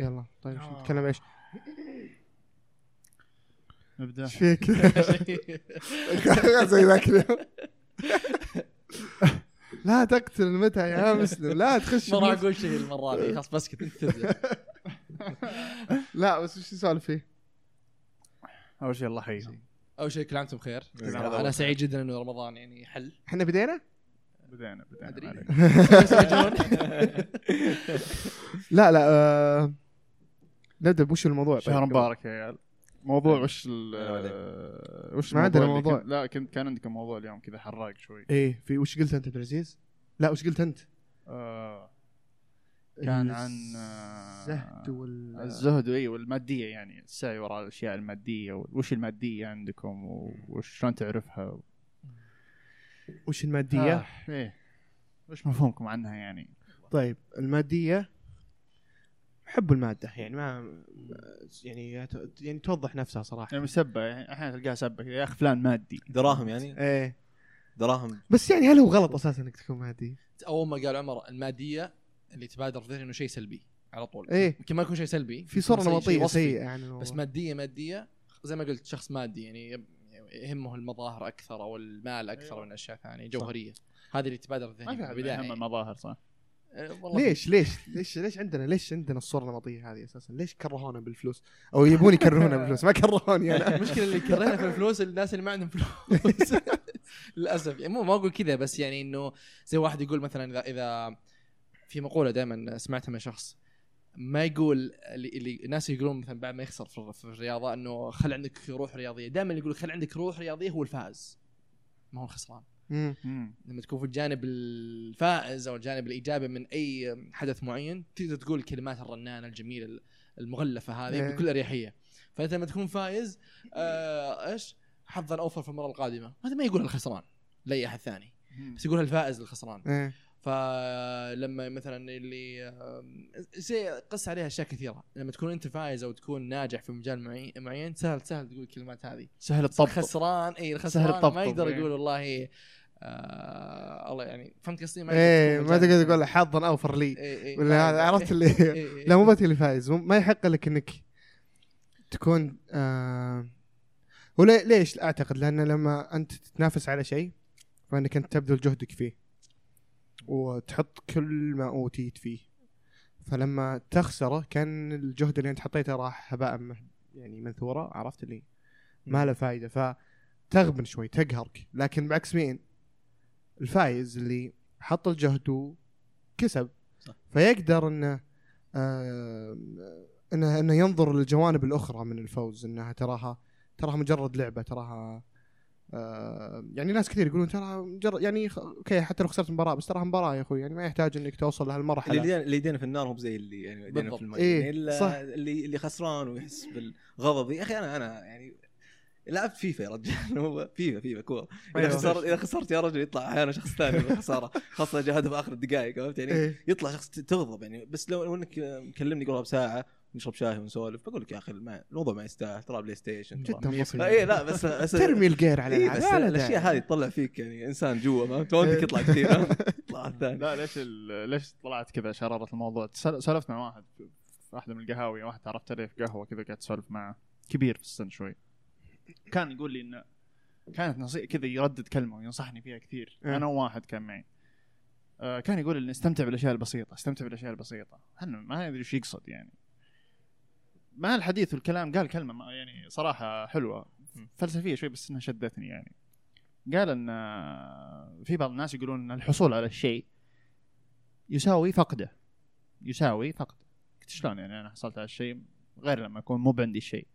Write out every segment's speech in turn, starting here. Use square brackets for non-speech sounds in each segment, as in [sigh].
يلا طيب شو آه. نتكلم إيش؟ نبدا إيش فيك؟ [laughs] زي ذاك اليوم [laughs] لا تقتل المتعة يا مسلم لا تخش ما راح. أقول شيء المرة دي خلاص بسكت انت [laughs] لا بس وش نسولف فيه؟ أول شيء الله يحييكم أول شيء كل عام وأنتم بخير عام أنا سعيد جدا إنه رمضان يعني حل إحنا بدينا؟ بدينا بدينا. يسجلون. لا لا آه... نبدا بوش الموضوع شهر طيب. مبارك يا عيال موضوع وش ال وش ما عندنا موضوع. لا كنت كان عندكم موضوع اليوم كذا حراق شوي إيه في وش قلت أنت عبد العزيز؟ لا وش قلت أنت؟ آه كان عن آه، الزهد وال الزهد اي والمادية يعني السعي وراء الأشياء المادية وش المادية عندكم وش شلون تعرفها وش المادية؟ آه إيه وش مفهومكم عنها يعني طيب المادية حب المادة. يعني ما يعني يعني توضح نفسها صراحة. يعني سبة يعني أحيانا تلقاها سبة يا أخي فلان مادي. دراهم يعني؟ إيه. دراهم. بس يعني هل هو غلط أساسا إنك تكون مادي؟ أول ما قال عمر المادية اللي تبادر في ذهني إنه شيء سلبي على طول. إيه. يمكن ما يكون شيء سلبي في نمطية وصفي. سيئة يعني. بس مادية مادية زي ما قلت شخص مادي يعني يهمه المظاهر أكثر أو المال أكثر أيوة. من أشياء ثانية جوهرية. هذه اللي تبادر في ما ذهني في في احد يهم المظاهر صح. والله ليش؟ ليش؟ ليش؟ ليش عندنا ليش عندنا الصورة النمطية هذه أساسا؟ ليش كرهونا بالفلوس؟ أو يبون يكرهونا بالفلوس. ما كرهوني أنا. [laughs] المشكلة اللي كرهنا في الفلوس الناس اللي ما عندهم فلوس. [laughs] للأسف. يعني مو ما أقول كذا بس يعني إنه زي واحد يقول مثلا اذا إذا في مقولة دائما سمعتها من شخص ما يقول اللي, اللي الناس يقولون مثلا بعد ما يخسر في, الرياضة إنه خل عندك روح رياضية. دائما يقول خل عندك روح رياضية هو الفائز. ما هو الخسران. لما تكون في الجانب الفائز أو الجانب الإيجابي من أي حدث معين تقدر تقول الكلمات الرنانة الجميلة المغلفة هذه إيه. بكل أريحية. فأنت لما تكون فايز آه إيش؟ حظا اوفر في المرة القادمة. هذا ما يقول الخسران لاي أحد ثاني. مم. بس يقولها الفائز للخسران إيه. فلما مثلا اللي آم، زي قص عليها أشياء كثيرة. لما تكون أنت فايز أو تكون ناجح في مجال معي- معين سهل سهل تقول الكلمات هذه. سهل الطبطب. خسران اي سهل الخسران الطبطب، ما يقدر إيه. يقول والله آه الله يعني فهمت قصدي؟ ما إيه ما تقدر. تقول حظا اوفر لي إيه إيه ولا هذا عرفت اللي إيه إيه. لا مو بس اللي فايز ما يحق لك إنك تكون آه ولا ليش؟ أعتقد لأن لما أنت تتنافس على شيء فإنك أنت تبذل جهدك فيه وتحط كل ما أوتيت فيه. فلما تخسره كان الجهد اللي أنت حطيته راح هباء يعني منثورا عرفت اللي؟ ما له فائده فتغبن شوي تقهرك. لكن بعكس مين؟ الفايز اللي حط الجهد وكسب صح. فيقدر إنه آه إنه إنه ينظر للجوانب الأخرى من الفوز إنها تراها تراها مجرد لعبة تراها آه يعني ناس كثير يقولون ترى مجرد يعني okay حتى لو خسرت مباراة بس تراها مباراة يا أخوي يعني ما يحتاج إنك توصل اللي لهالمرحله يدينا اللي يدينا في النار هم زي اللي يعني يدينا. في الماء إيه، يعني صح. اللي اللي خسران ويحس بالغضب يا أخي أنا أنا يعني لعبت فيفا يا رجال [laughs] هو FIFA FIFA كوره إذا أيوة. خسرت إذا خسرت يا رجل يطلع أحيانا شخص ثاني بالخساره [laughs] خاصة جاء هدف آخر الدقائق فهمت يعني؟ إيه. يطلع شخص تغضب يعني. بس لو إنك مكلمني قبلها بساعه نشرب شاي ونسولف بقول لك يا أخي الم- الموضوع ما يستاهل. ترى PlayStation جدا بسيط اي لا بس بس ترمي الجير على إيه. بس لا لا الأشياء. هذه تطلع فيك يعني إنسان جوا ما فهمت ودك يطلع كثير [laughs] يطلع الثاني لا ليش. ليش طلعت كذا شرارة الموضوع؟ سولفت مع واحد في واحدة من القهاوي واحد تعرفت عليه في قهوة كذا قاعد اسولف معه. كبير في السن شوي. كان يقول لي إنه كانت نصيحة كذا يردد كلمة وينصحني فيها كثير. إيه. أنا وواحد كان معي. آه كان يقول لي استمتع بالأشياء البسيطة استمتع بالأشياء البسيطة. أنا ما أدري إيش يقصد يعني. مع الحديث والكلام قال كلمة ما يعني صراحة حلوة فلسفية شوي بس إنها شدتني يعني. قال إن آه، في بعض الناس يقولون إن الحصول على الشيء يساوي فقده. يساوي فقده. قلت شلون يعني أنا حصلت على الشيء غير لما يكون مو بعندي الشيء؟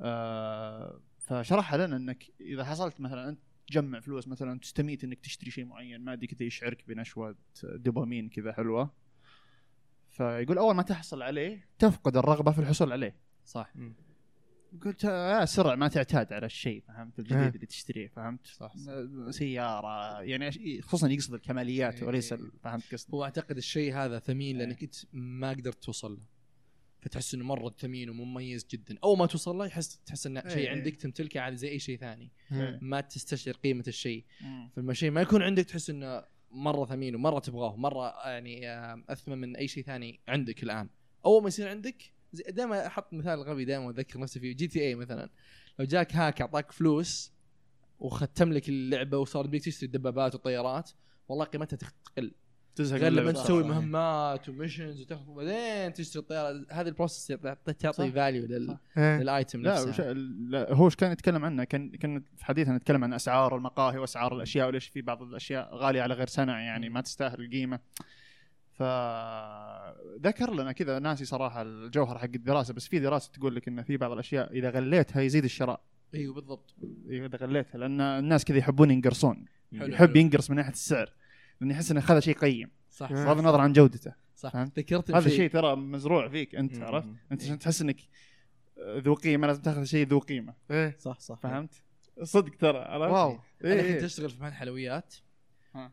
آه فشرحها لنا إنك إذا حصلت مثلا أنت تجمع فلوس مثلا تستميت إنك تشتري شيء معين مادي كذا يشعرك بنشوه دوبامين كذا حلوة. فيقول أول ما تحصل عليه تفقد الرغبة في الحصول عليه. صح. قلت يا سرع ما تعتاد على الشيء فهمت؟ الجديد آه. اللي تشتريه فهمت؟ صح, سيارة يعني خصوصا يقصد الكماليات وليس ال- فهمت قصدي؟ هو أعتقد الشيء هذا ثمين لأنك أنت ما قدرت توصل له. فتحس إنه مرة ثمين ومميز جدا. أول ما توصل له يحس تحس انه شيء إيه. عندك تمتلكه عادي زي أي شيء ثاني. مم. ما تستشعر قيمة الشيء. فلما شيء ما يكون عندك تحس إنه مرة ثمين ومرة تبغاه مرة يعني آه، أثمن من أي شيء ثاني عندك الآن. أول ما يصير عندك دائما أحط مثال غبي دائما اذكر نفسي فيه. GTA مثلا. لو جاك hack أعطاك فلوس وختم لك اللعبة وصار بيك تشتري دبابات وطيارات والله قيمتها تقل تزهق غير لما. تسوي. مهمات و missions وتاخذ بعدين تشتري الطيارة. هذه ال process تعطي-. value لل... لل item لا, وش... نفسها لا هو إيش كان يتكلم عنه؟ كان كان في حديثنا نتكلم عن أسعار المقاهي وأسعار الأشياء وليش في بعض الأشياء غالية على غير سنه يعني ما تستاهل القيمة. فذكر لنا كذا ناسي صراحة الجوهر حق الدراسة بس في دراسة تقول لك إن في بعض الأشياء إذا غليتها يزيد الشراء. إيوه بالضبط. إذا غليتها لأن الناس كذا يحبون ينقرصون. حلو، يحب. ينقرص من ناحية السعر. لأنه يحس انه اخذ شيء قيم صح آه. بغض النظر عن جودته صح فهمت؟ ذكرتني هذا. الشيء ترى مزروع فيك أنت. عرفت؟ أنت عشان تحس إنك ذو قيمة لازم تاخذ شيء ذو قيمة إيه صح صح فهمت؟ صدق ترى عرفت؟ wow إيه أنا إيه. كنت أشتغل في محل حلويات.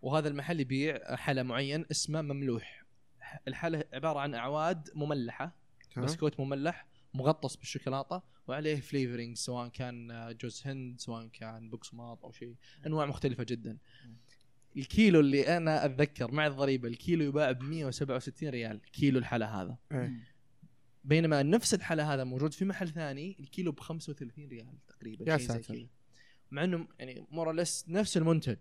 وهذا المحل يبيع حلا معين اسمه مملوح الحلا عبارة عن أعواد مملحة. بسكوت مملح مغطس بالشوكولاتة وعليه flavoring سواء كان جوز هند سواء كان بقسماط أو شيء أنواع مختلفة جدا الكيلو اللي أنا أتذكر مع الضريبة الكيلو يباع ب 167 ريال كيلو الحلا هذا. إيه. بينما نفس الحلا هذا موجود في محل ثاني الكيلو ب 35 ريال تقريبا يا ساتر. مع إنه يعني more or less نفس المنتج.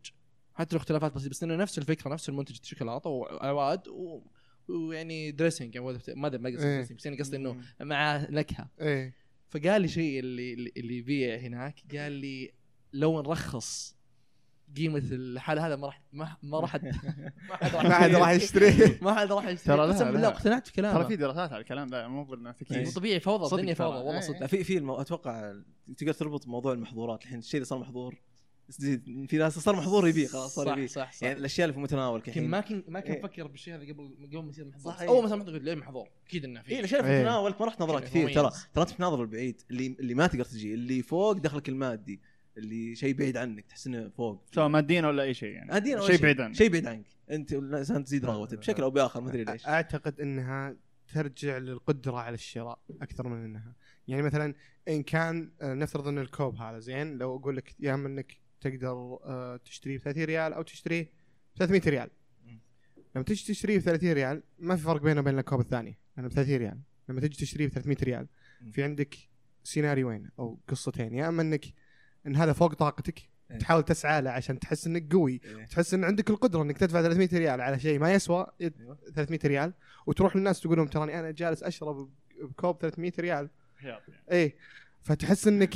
حتى لو اختلافات بسيطة بس إنه نفس الفكرة نفس المنتج شوكولاته واعواد و... ويعني dressing يعني ما أدري ما قصدي إيه. dressing بس يعني قصدي إنه مع نكهة. إيه. فقال لي شيء اللي اللي- اللي يبيع هناك قال لي لو نرخص قيمة الحلا هذا ما راح ما ما [laughs] راح ما حد ما حد راح يشتريه ما حد راح يشتري ترى لا، قسم بالله. اقتنعت في كلامه ترى في دراسات على الكلام ده مو قلنا مو تكييف طبيعي فوضى الدنيا. فوضى والله إيه. صدق لا في في. أتوقع تقدر تربط موضوع المحظورات الحين الشيء اللي صار محظور تزيد في ناس صار محظور يبيع خلاص صار صح يبيع صح صح يعني الأشياء اللي في متناولك الحين ما كان ما كان إيه. أفكر بالشيء هذا قبل قبل ما يصير محظور صح، أول إيه. ما سمعت قلت ليه محظور أكيد إنه في اي الأشياء اللي إيه. في متناولك ما راح نظرها شيء كثير. ترى ترى انت تناظر البعيد اللي اللي ما تقدر تجي اللي فوق دخلك المادي اللي شيء بعيد عنك تحس إنه فوق. سواء ماديا ولا أي شيء يعني؟ أول شيء بعيد عنك. شيء بعيد عنك. أنت الإنسان تزيد رغبته بشكل أو بآخر ما أدري ليش. أعتقد إنها ترجع للقدرة على الشراء أكثر من إنها. يعني مثلا إن كان آه، نفترض إن الكوب هذا زين لو أقول لك يا اما إنك تقدر آه، تشتريه ب 30 ريال أو تشتريه ب 300 ريال. لما تجي تشتريه ب 30 ريال ما في فرق بينه وبين الكوب الثاني. لأنه ب 30 ريال. لما تجي تشتريه ب 300 ريال. في عندك سيناريوين أو قصتين. يا أما إنك إن هذا فوق طاقتك إيه. تحاول تسعى له عشان تحس إنك قوي إيه. تحس إن عندك القدرة إنك تدفع 300 ريال على شيء ما يسوى أيوة. 300 ريال وتروح للناس تقول لهم تراني أنا جالس أشرب بكوب 300 ريال إيه فتحس إنك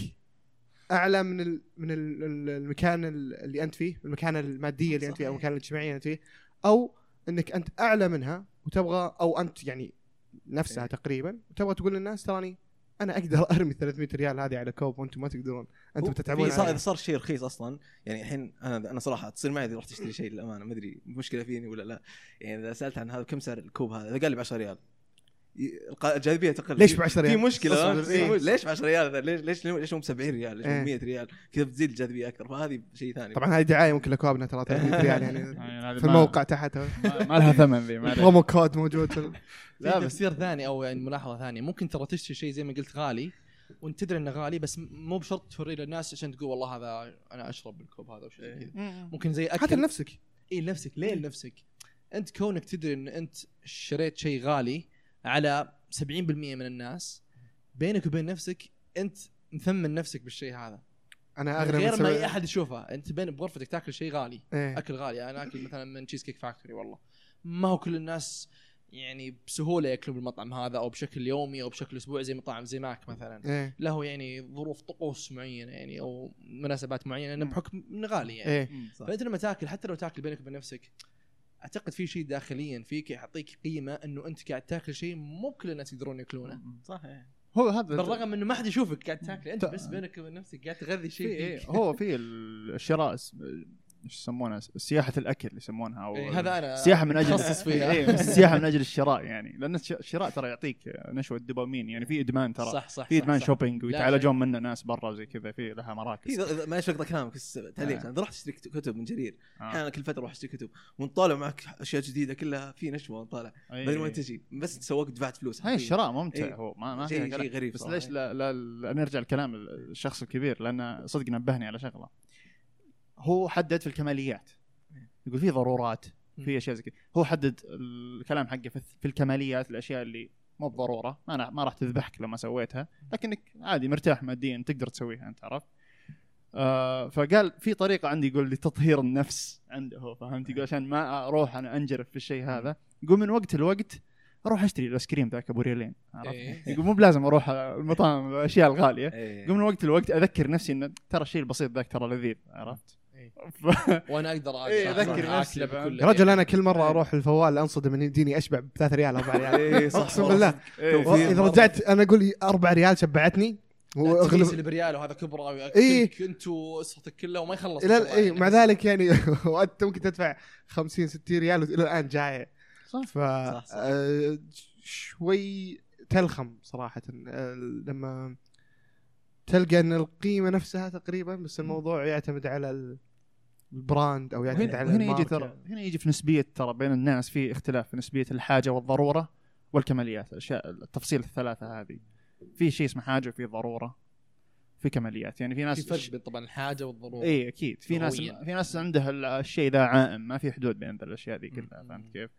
أعلى من ال من ال ال- المكان ال- اللي أنت فيه المكانه المادية اللي أنت فيه أو صحيح. المكانه الاجتماعيه اللي أنت فيه أو إنك أنت أعلى منها وتبغى أو أنت يعني نفسها إيه. تقريبا وتبغى تقول للناس تراني أنا أقدر أرمي 300 ريال هذه على كوب وأنتم ما تقدرون. أنتم تتعبون صار اذا. صار شيء رخيص أصلا. يعني الحين أنا أنا صراحة تصير معي إذا رحت أشتري شيء للأمانة. ما أدري مشكلة فيني ولا لا. يعني إذا سألت عن هذا كم سعر الكوب هذا؟ إذا قال لي ب 10 ريال. الجاذبية تقل. ليش ب 10 في ريال؟ مشكلة في إيه. مش- ليش ب 10 ريال؟ ليش ليش ليش مو ب 70 ريال؟ ليش مو إيه. ب 100 ريال؟ كذا بتزيد الجاذبية أكثر فهذه شيء ثاني. طبعا هذه دعاية ممكن لاكوابنا ترى 300 [laughs] ريال يعني. [laughs] يعني في الموقع تحت. ما, لها ثمن ذي. promo code موجود. [laughs] لا تفسير ثاني أو يعني ملاحظة ثانية. ممكن ترى تشتري شيء زي ما قلت غالي وأنت تدري إنه غالي بس مو بشرط توريه للناس عشان تقول والله هذا أنا أشرب بالكوب هذا وشيء إيه. كذا ممكن زي حتى أكل. لنفسك. اي لنفسك ليه لنفسك؟ أنت كونك تدري إن أنت شريت شيء غالي على 70% من الناس بينك وبين نفسك أنت مثمن نفسك بالشيء هذا. أنا اغنى غير ما أي أحد يشوفه أنت بين بغرفتك تاكل شيء غالي إيه. أكل غالي. أنا أكل مثلا من تشيز كيك فاكتوري والله. ما هو كل الناس يعني بسهولة يأكلون بالمطعم هذا أو بشكل يومي أو بشكل أسبوعي زي مطاعم زي ماك مثلا. إيه. له يعني ظروف طقوس معينة يعني أو مناسبات معينة لأنه بحكم إنه غالي يعني. إيه. صح. فأنت لما تاكل حتى لو تاكل بينك وبين نفسك أعتقد في شيء داخليا فيك يعطيك قيمة إنه أنت قاعد تاكل شيء مو كل الناس يقدرون ياكلونه صح إيه. هو هذا بالرغم إنه ما حد يشوفك قاعد تاكل أنت بس بينك وبين نفسك قاعد تغذي شيء إيه فيك هو في ال- [laughs] الشراء إيش يسمونها سياحة الأكل يسمونها أو إيه هذا أنا السياحه من أجل فيها. إيه السياحه [laughs] من أجل الشراء يعني. لأن الش- الشراء ترى يعطيك نشوة دوبامين يعني في إدمان ترى. صح صح في إدمان صح. شوبينج ويتعالجون منه ناس برا وزي كذا في لها مراكز. ما إيش اقطع كلامك تعليق. آه. أنا رحت أشتري كت- كتب من جرير. آه. أحيانا كل فترة أروح أشتري كتب ونطالع معك أشياء جديدة كلها في نشوة ونطالع. بدل ما. تجي بس تسوقت دفعت فلوس. هاي الشراء ممتع. هو ما ما شيء- غريب بس. ليش لا, نرجع لكلام الشخص الكبير؟ لأن صدق نبهني على شغلة. هو حدد في الكماليات. يقول في ضرورات في أشياء زي كذا. هو حدد الكلام حقه في في الكماليات الأشياء اللي مو بضرورة. ما أنا ما راح تذبحك لو ما سويتها. لكنك عادي مرتاح ماديا تقدر تسويها أنت عرفت؟ آه فقال في طريقة عندي يقول لتطهير النفس عنده هو فهمت؟ يقول عشان ما أروح أنا أنجرف في الشيء هذا. يقول من وقت لوقت أروح أشتري الآيس كريم ذاك أبو ريالين عرفت؟ إيه. يقول مو بلازم أروح المطاعم الأشياء الغالية. إيه. يقول من وقت لوقت أذكر نفسي إن ترى الشيء البسيط ذاك ترى لذيذ عرفت. [laughs] ف- وأنا أقدر إيه، أقدر أذكر أكله نفسي، يا رجل أنا كل مرة أروح الفوال أنصدم ان يديني أشبع ب 3 ريال 4 ريال [laughs] إيه، صح أقسم. بالله إيه. اذا رجعت أنا أقول لي 4 ريال شبعتني واغلب اللي بريال وهذا كبرة إيه. وياكلك انت وأسرتك كلها وما يخلص لا والله اي. مع ذلك يعني [laughs] وأنت ممكن تدفع 50 60 ريال وإلى الآن جاية صح. ف صح، صح. آه، شوي تلخم صراحة آه، لما تلقى إن القيمة نفسها تقريبا بس الموضوع يعتمد على ال- ال brand أو يعتمد على وهنا يجي. ترى هنا يجي في نسبية ترى بين الناس في اختلاف في نسبية الحاجة والضرورة والكماليات الاشياء التفصيل الثلاثة هذه في شيء اسمه حاجة وفي ضرورة في كماليات يعني في ناس في فرق بين طبعا الحاجة والضرورة إي أكيد في ناس. في ناس عندها ال- الشيء ذا عائم ما في حدود بين ذا الأشياء ذي كلها. فهمت كيف؟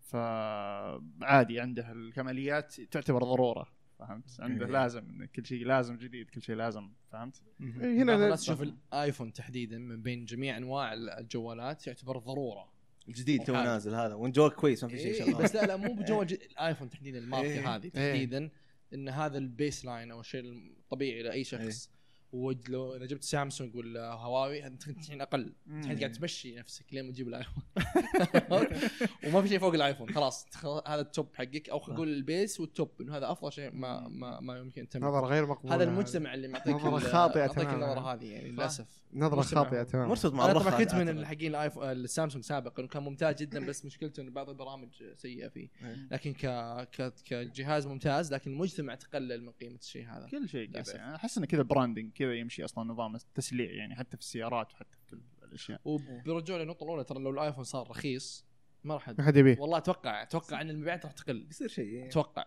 فعادي عنده الكماليات تعتبر ضرورة فهمت؟ عنده إيه. لازم إن كل شيء لازم جديد كل شيء لازم فهمت؟ إيه، هنا الناس تشوف الآيفون تحديدا من بين جميع أنواع الجوالات يعتبر ضرورة جديد تو. نازل هذا one joke كويس ما في شيء إيه شغال بس لا لا مو بجوال الآيفون تحديدا الماركة إيه. هذه تحديدا إن هذا ال baseline أو الشيء الطبيعي لأي شخص ولو إذا جبت سامسونج ولا هواوي أنت [laughs] الحين أقل الحين قاعد تمشي نفسك لين ما تجيب الآيفون. [laughs] [laughs] وما في شيء فوق الآيفون خلاص هذا ال top حقك. أو خلينا نقول ال base وال top إنه هذا أفضل شيء ما ما, ما يمكن تم نظره غير مقبوله هذا المجتمع اللي معطيك خاطئة يعطيك تماماً. النظرة هذه يعني للأسف. نظرة خاطئة هو. تماما مرتبط مع أنا طبعا كنت من. الحقين الايفون السامسونج سابقا إنه كان ممتاز جدا بس مشكلته إنه بعض البرامج سيئة فيه إيه. لكن ك... ك... كجهاز ممتاز لكن المجتمع تقلل من قيمة الشيء هذا كل شيء. كذا يعني أحس انه كذا branding كذا يمشي أصلا نظام التسليع يعني حتى في السيارات وحتى في كل الأشياء وبرجوع للنقطه الأولى ترى لو الآيفون صار رخيص ما راح ما حد يبيه والله أتوقع أتوقع إن المبيعات راح تقل بيصير شيء إيه. أتوقع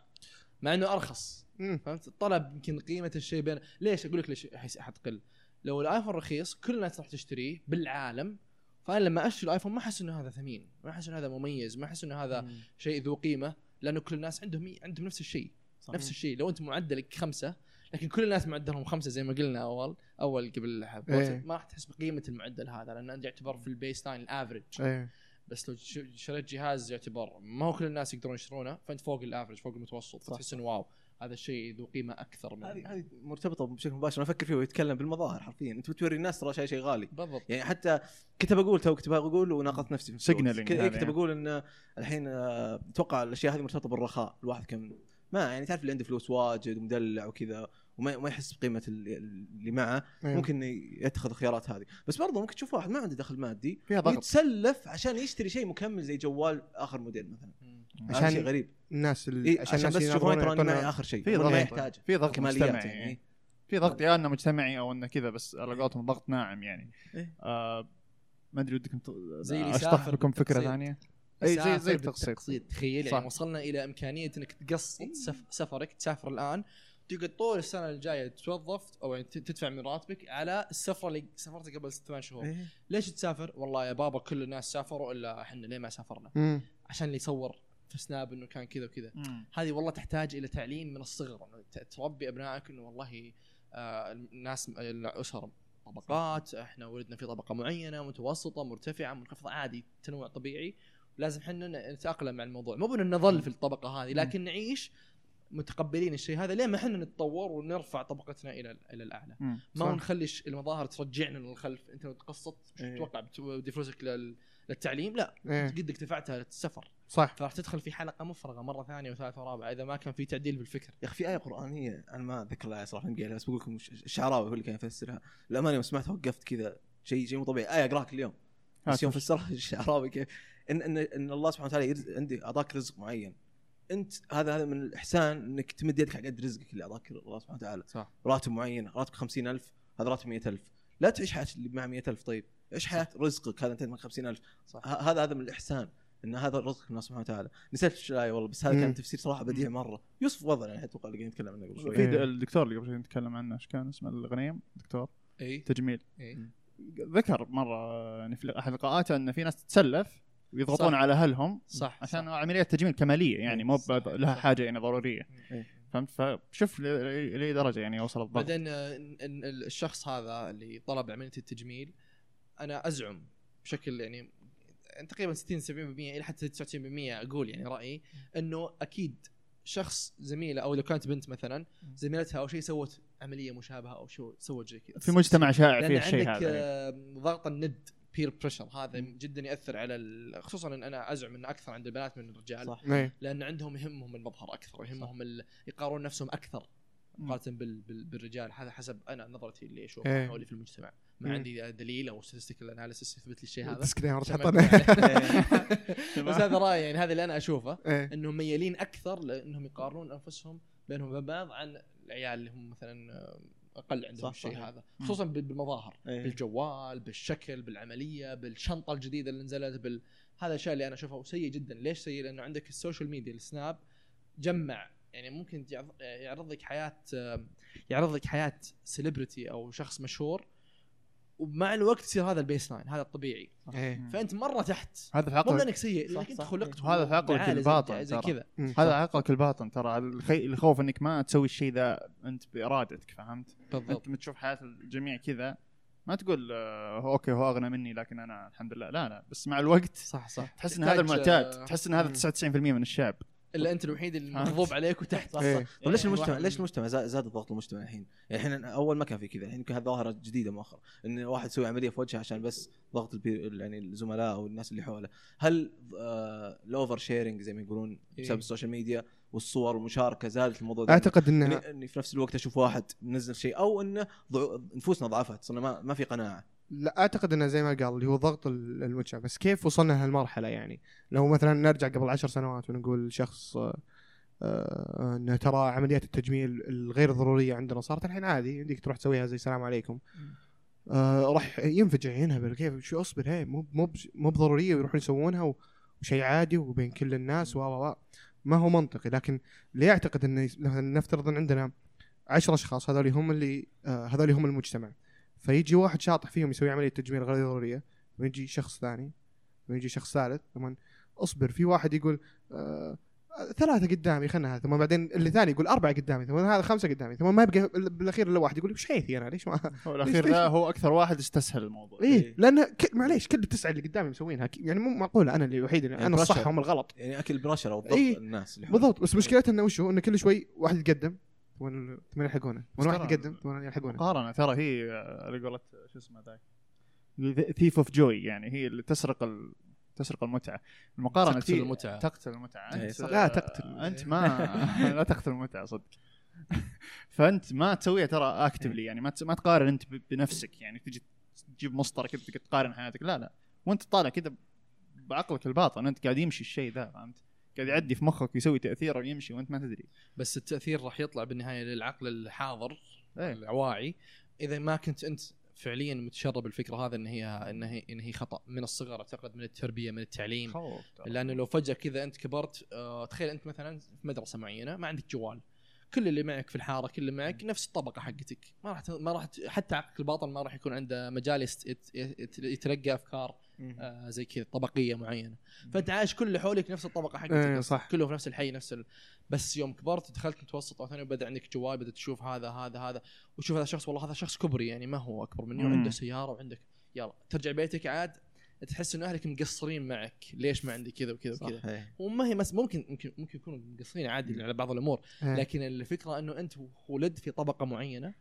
مع إنه أرخص مم. فهمت الطلب يمكن قيمة الشيء بين ليش أقول لك ليش حتقل لو الآيفون رخيص كل الناس راح تشتريه بالعالم فأنا لما أشتري الآيفون ما أحس إنه هذا ثمين ما أحس إنه هذا مميز ما أحس إنه هذا شيء ذو قيمة لأنه كل الناس عندهم عندهم نفس الشيء صح. نفس الشيء. لو أنت معدلك خمسة لكن كل الناس معدلهم خمسة زي ما قلنا أول أول قبل إيه. ما راح تحس بقيمة المعدل هذا لأنه انت يعتبر في ال baseline ال average إيه. بس لو ش- شريت جهاز يعتبر ما هو كل الناس يقدرون يشترونه فأنت فوق ال average فوق المتوسط فتحس إنه wow. هذا الشيء ذو قيمة أكثر من هذه هذه مرتبطة بشكل مباشر. أنا أفكر فيه ويتكلم بالمظاهر حرفيا. أنت بتوري الناس ترى شيء شيء غالي. بالضبط. يعني حتى كنت بقول تو كنت بقول وناقضت نفسي في. Signaling كنت- كنت يعني. بقول إن الحين آه، أتوقع الأشياء هذه مرتبطة بالرخاء. الواحد كم ما يعني تعرف اللي عنده فلوس واجد ومدلع وكذا. وما ما يحس بقيمة اللي, اللي معه. إيه. ممكن يتخذ الخيارات هذه. بس برضه ممكن تشوف واحد ما عنده دخل مادي فيها ضغط. يتسلف عشان يشتري شيء مكمل زي جوال آخر موديل مثلا. عشان عشان شيء غريب. الناس اللي إيه عشان, بس الناس يشوفون ترى معي آخر شيء. في ضغط. يحتاج في ضغط كماليات مجتمعي يعني. يعني في ضغط يا إنه مجتمعي أو إنه كذا بس على قولتهم ضغط ناعم يعني. إيه. آه ما أدري ودكم ت- زي اللي أشطح لكم فكرة. ثانية. إي زي زي التقسيط. تخيل. يعني وصلنا إلى إمكانية إنك تقسط سف سفرك تسافر الآن تقعد طول السنة الجاية تتوظف أو يعني تدفع من راتبك على السفرة اللي سافرتها قبل ست ثمان شهور إيه. ليش تسافر؟ والله يا بابا كل الناس سافروا إلا إحنا ليه ما سافرنا؟ مم. عشان اللي يصور في سناب إنه كان كذا وكذا. هذه والله تحتاج إلى تعليم من الصغر إنه ت- تربي أبنائك إنه والله آه الناس الأسر طبقات إحنا ولدنا في طبقة معينة متوسطة مرتفعة منخفضة عادي تنوع طبيعي لازم إحنا نتأقلم مع الموضوع مو بأن نظل في الطبقة هذه لكن نعيش متقبلين الشيء هذا لين ما إحنا نتطور ونرفع طبقتنا إلى إلى الأعلى؟ مم. ما. نخلي المظاهر ترجعنا للخلف. أنت لو تقسط مش إيه. تتوقع بتودي فلوسك لل- للتعليم؟ لا. إيه. قدك دفعتها للسفر. صح. فراح تدخل في حلقة مفرغة مرة ثانية وثالثة ورابعة إذا ما كان في تعديل بالفكر. يا أخي في آية قرآنية أنا ما اتذكر الايه صراحة نبقى عليها بس بقول لكم الش- الشعراوي هو اللي كان يفسرها. الأمانة يوم سمعتها وقفت كذا شيء شيء مو طبيعي. آية اقراك اليوم بس يوم. فسرها [laughs] الشعراوي كيف؟ ان ان إن الله سبحانه وتعالى عندي أعطاك رزق معين. انت هذا هذا من الإحسان إنك تمد يدك على قد رزقك اللي أعطاك الله سبحانه وتعالى. صح. راتب معين راتبك 50000 هذا راتب 100000 لا تعيش حياة اللي مع 100000 طيب عيش حياة رزقك هذا أنت من 50000 صح. ه- هذا هذا من الإحسان إن هذا رزق من الله سبحانه وتعالى. نسيت إيش الايه والله بس هذا. كان تفسير صراحة بديع مرة. يوسف وضع يعني أتوقع اللي قاعدين نتكلم عنه قبل شوي. في إيه. الدكتور اللي قبل شوي نتكلم عنه إيش كان اسمه؟ الغنيم. دكتور. اي تجميل. اي ذكر مرة يعني في احد لقاءاته إن في ناس تتسلف ويضغطون صح. على أهلهم صح عشان صح. عمليات تجميل كمالية يعني مو ب- لها. حاجة يعني ضرورية إيه. فهمت فشوف لأي درجة يعني يوصل الضغط بعدين آه، الشخص هذا اللي طلب عملية التجميل أنا أزعم بشكل يعني تقريبا 60 70% إلى حتى 99% أقول يعني رأيي إنه أكيد شخص زميله أو لو كانت بنت مثلا زميلتها أو شيء سوت عملية مشابهة أو شو سوت زي كذا في مجتمع شائع فيه الشيء عندك هذا آه، ضغط الند peer pressure هذا جدا يأثر على ال- خصوصا إن أنا أزعم انه أكثر عند البنات من الرجال صح إيه. لأن عندهم يهمهم المظهر أكثر ويهمهم ال- يقارنون نفسهم أكثر مقارنة بال... بال... بالرجال هذا حسب أنا نظرتي اللي اشوفها إيه. حولي في المجتمع ما مم. عندي دليل أو statistical analysis يثبت لي الشيء هذا disclaimer. [laughs] بس هذا رأيي يعني هذا اللي أنا أشوفه إيه. إنهم ميالين أكثر لأنهم يقارنون أنفسهم بينهم وبين بعض عن العيال اللي هم مثلا أقل عندهم الشيء. هذا. خصوصا بال- بالمظاهر إيه. بالجوال بالشكل بالعملية بالشنطة الجديدة اللي نزلت بال هذا الاشياء اللي أنا اشوفها سيء جدا. ليش سيء؟ لأنه عندك ال social media السناب جمع. يعني ممكن يعرض- يعرض لك حياة يعرض لك حياة celebrity أو شخص مشهور ومع الوقت يصير هذا ال baseline هذا الطبيعي إيه. فأنت مرة تحت هذا في مو عقلك لانك سيء لانك أنت. خلقت وهذا في عقلك الباطن زي. كذا. هذا عقلك الباطن ترى الخي... الخوف إنك ما تسوي الشيء ذا أنت بإرادتك فهمت؟ بالضبط أنت بتشوف حياة الجميع كذا ما تقول آه، هو okay هو أغنى مني لكن أنا الحمد لله لا لا بس مع الوقت صح صح تحس إن هذا المعتاد آه، تحس إن هذا مم. 99% من الشعب الا أنت الوحيد اللي؟ مغضوب عليك وتحت صح إيه. صح طيب ليش يعني المجتمع ليش المجتمع زاد, ضغط المجتمع الحين؟ يعني الحين أول ما كان في كذا الحين يمكن هذه ظاهرة جديدة مؤخرا إن واحد يسوي عملية في وجهه عشان بس ضغط البي... يعني الزملاء أو الناس اللي حوله، هل آه ال oversharing زي ما يقولون بسبب إيه. السوشيال ميديا والصور والمشاركة زادت الموضوع ده أعتقد اني انها إني في نفس الوقت أشوف واحد منزل شيء أو إنه ضع... نفوسنا ضعفت صرنا ما, ما في قناعة لا أعتقد إنه زي ما قال اللي هو ضغط ال- المجتمع بس كيف وصلنا لهالمرحله يعني؟ لو مثلا نرجع قبل عشر سنوات ونقول شخص آه، آه، إنه ترى عمليات التجميل الغير ضرورية عندنا صارت الحين عادي يمديك تروح تسويها زي السلام عليكم. آه راح ينفجع ينهبل كيف شو أصبر هي مو مو مو بضرورية ويروحون يسوونها وشيء عادي وبين كل الناس و. ما هو منطقي. لكن اللي يعتقد انه نفترض إن عندنا عشر أشخاص هذول هم اللي آه هذول هم المجتمع. فيجي واحد شاطح فيهم يسوي عملية تجميل غير ضروريه ويجي شخص ثاني ويجي شخص ثالث ثم اصبر. في واحد يقول آه ثلاثة قدامي خلنا هذا. ثم بعدين اللي ثاني يقول أربعة قدامي ثم هذا خمسة قدامي ثم ما يبقى بالأخير إلا واحد يقول وش حيثي أنا؟ ليش ما هو الأخير ذا هو أكثر واحد استسهل الموضوع. إيه لأن ك... معليش كل التسعة اللي قدامي مسوينها ك- يعني مو معقولة. أنا اللي الوحيد اللي يعني أنا الصح. هم الغلط. يعني أكل برشر أو ضغط إيه. الناس. بالضبط. بس مشكلتها إنه وش هو إنه كل شوي واحد يتقدم. ثم ثم يلحقونه. بس واحد ترى- يتقدم ثم يلحقونه. مقارنة. ترى هي على قولة شو اسمه ذاك؟ thief of joy يعني هي اللي تسرق ال... تسرق المتعة. المقارنة تقتل المتعة. تقتل المتعة. إيه، انت. لا تقتل. أنت ما [laughs] لا تقتل المتعة صدق. [laughs] فأنت ما تسويها ترى actively يعني ما ما تقارن أنت ب- بنفسك. يعني تجي تجيب مسطره كذا تقارن حياتك. لا لا. وأنت طالع كذا بعقلك الباطن أنت قاعد يمشي الشيء ذا فهمت؟ قاعد يعدي في مخك يسوي تاثير ويمشي وأنت ما تدري. بس التأثير راح يطلع بالنهاية للعقل الحاضر إيه. الواعي إذا ما كنت أنت فعليا متشرب الفكرة هذا إن هي إن هي إن هي خطأ. من الصغر أعتقد من التربية من التعليم. لأنه لو فجأة كذا أنت كبرت آه تخيل أنت مثلا في مدرسة معينة ما عندك جوال. كل اللي معك في الحارة كل اللي معك نفس الطبقة حقتك ما راح ما راح حتى عقلك الباطن ما راح يكون عنده مجال يتلقى أفكار. آه زي كذا طبقية معينة فأنت عايش كل اللي حولك نفس الطبقة حقتك بس صح. كله في نفس الحي نفس ال... بس يوم كبرت دخلت متوسط أو ثاني بدا عندك جوال بدأت تشوف هذا هذا هذا وتشوف هذا الشخص والله هذا شخص كبري يعني ما هو أكبر مني. وعنده سيارة وعندك يلا ترجع بيتك عاد تحس انه أهلك مقصرين معك. ليش ما عندي كذا وكذا وكذا. وما هي مس ممكن ممكن ممكن يكونوا مقصرين عادي على بعض الأمور. إيه. لكن الفكرة إنه أنت ولد في طبقة معينة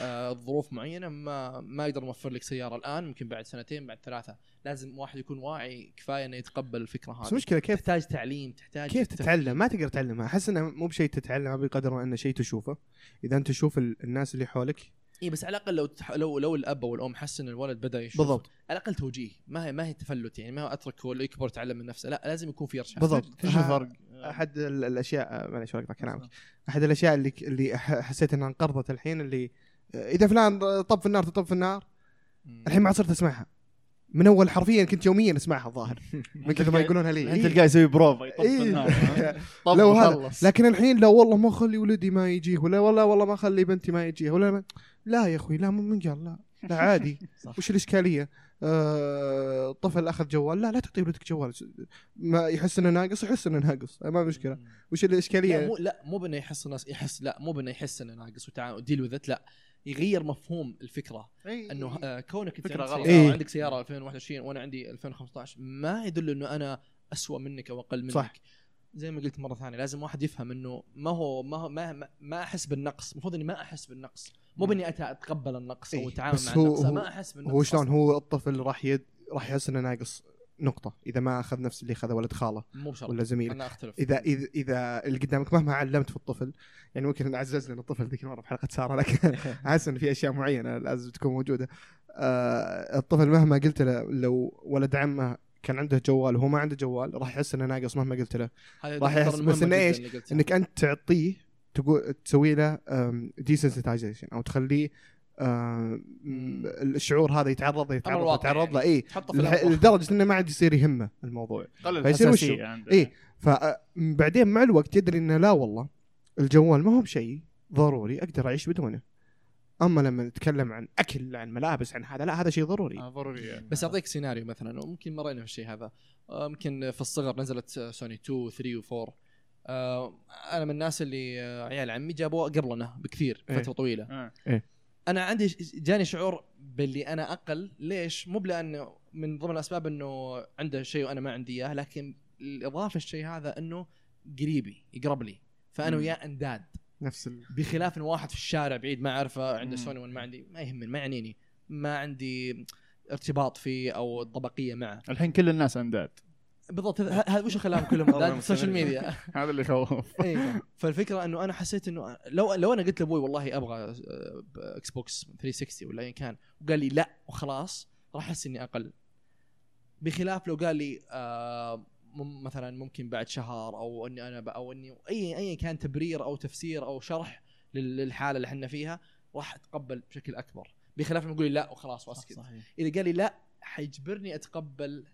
آه، ظروف معينة ما ما يقدر يوفر لك سيارة الآن ممكن بعد سنتين بعد ثلاثة. لازم واحد يكون واعي كفاية إنه يتقبل الفكرة بس هذه مشكله كيف تحتاج تعليم تحتاج كيف تتعلم؟ ما تقدر تعلمها. أحس إنه مو بشيء تتعلمه بقدر ما إنه شيء تشوفه. إذا أنت تشوف ال- الناس اللي حولك اي بس على الأقل لو تح... لو لو الأب أو الأم حس إن الولد بدأ يشوف بالضبط. على الأقل توجيه. ما هي ما هي تفلت يعني ما هو أترك هو يكبر يتعلم من نفسه. لا لازم يكون في ارشاد بالضبط. إيش الفرق؟ أحد ال- الأشياء معليش اقطع كلامك. أحد الأشياء اللي اللي ح- حسيت إنها انقرضت الحين اللي إذا فلان طب في النار تطب في النار. الحين ما عاد صرت أسمعها. من أول حرفيا كنت يوميا أسمعها الظاهر. [laughs] من كثر ما يقولونها لي. أنت. تلقاه يسوي بروفا يطب إيه. في النار [laughs] لو هذا. لكن الحين لا والله ما أخلي ولدي ما يجيه ولا والله والله ما أخلي بنتي ما يجيها ولا ما لا يا أخوي لا مو من قال لا. [laughs] لا عادي. صح. وش الإشكالية؟ آه طفل أخذ جوال. لا لا تعطي ولدك جوال. ما يحس إنه ناقص يحس إنه ناقص. ما مشكلة. وش لا الاشكاليه مو لا مو بإنه يحس الناس يحس لا مو بإنه يحس إنه ناقص. وتعامل ديل وذت لا يغير مفهوم الفكرة. إنه آه، كونك أنت فكرة عندك غلط. سيارة إيه. عندك سيارة 2021 وأنا عندي 2015 ما يدل إنه أنا اسوء منك أو أقل منك. صح. زي ما قلت مرة ثانية لازم واحد يفهم إنه ما هو ما هو ما, ما, ما أحس بالنقص. المفروض إني ما أحس بالنقص. مو بإني أتقبل النقص أو إيه، اتعامل مع النقص هو- ما أحس بالنقص هو شلون. هو الطفل راح يد راح يحس إنه ناقص نقطة إذا ما أخذ نفس اللي أخذه ولد خالة مو بشرط ولا زميله أنا أختلف اذا اذا إذا اللي قدامك مهما علمت في الطفل يعني ممكن عززنا الطفل ذيك المرة في حلقه ساره لكن [laughs] أحس إن في أشياء معينة لازم تكون موجودة آه الطفل مهما قلت له لو ولد عمه كان عنده جوال وهو ما عنده جوال راح يحس إنه ناقص مهما قلت له راح يحس- بس؟ اللي قلتها. إنك أنت تعطيه تقول تسوي له desensitization أو تخليه. الشعور هذا يتعرض يتعرض يتعرض له يعني. اي. لدرجة إنه ما عاد يصير يهمه الموضوع قلل فيصير عنده اي فبعدين مع الوقت يدري إنه لا والله الجوال ما هو بشيء ضروري أقدر أعيش بدونه أما لما نتكلم عن أكل عن ملابس عن هذا لا هذا شيء ضروري آه، ضروري يعني. بس أعطيك سيناريو مثلا وممكن مرينا في الشيء هذا آه، يمكن في الصغر نزلت آه، سوني 2 3 و4 آه، أنا من الناس اللي آه، عيال عمي جابوه قبلنا بكثير إيه. فترة طويلة. آه. أنا عندي جاني شعور باللي أنا أقل. ليش؟ مو بلانه من ضمن الأسباب إنه عنده شيء وأنا ما عندي إياه لكن الإضافة الشيء هذا إنه قريبي يقرب لي. فأنا. وياه أنداد. نفس ال... بخلاف إن واحد في الشارع بعيد ما أعرفه عنده. سوني وأنا ما عندي ما يهمني ما يعنيني. ما عندي ارتباط فيه أو طبقية معه. الحين كل الناس أنداد. بالضبط هذا وش خلاهم كلهم؟ السوشيال. ميديا [laughs] هذا اللي يخوف [laughs] إيه. فالفكرة إنه أنا حسيت إنه لو لو أنا قلت لأبوي والله أبغى إكس بوكس 360 ولا ايا كان وقال لي لا وخلاص راح أحس إني أقل. بخلاف لو قال لي آه مثلا ممكن بعد شهر أو إني أنا أو إني أي اي كان تبرير أو تفسير أو شرح لل- للحالة اللي إحنا فيها راح أتقبل بشكل أكبر. بخلاف لما يقول لي لا وخلاص وأسكت. صحيح. إذا قال لي لا حيجبرني أتقبل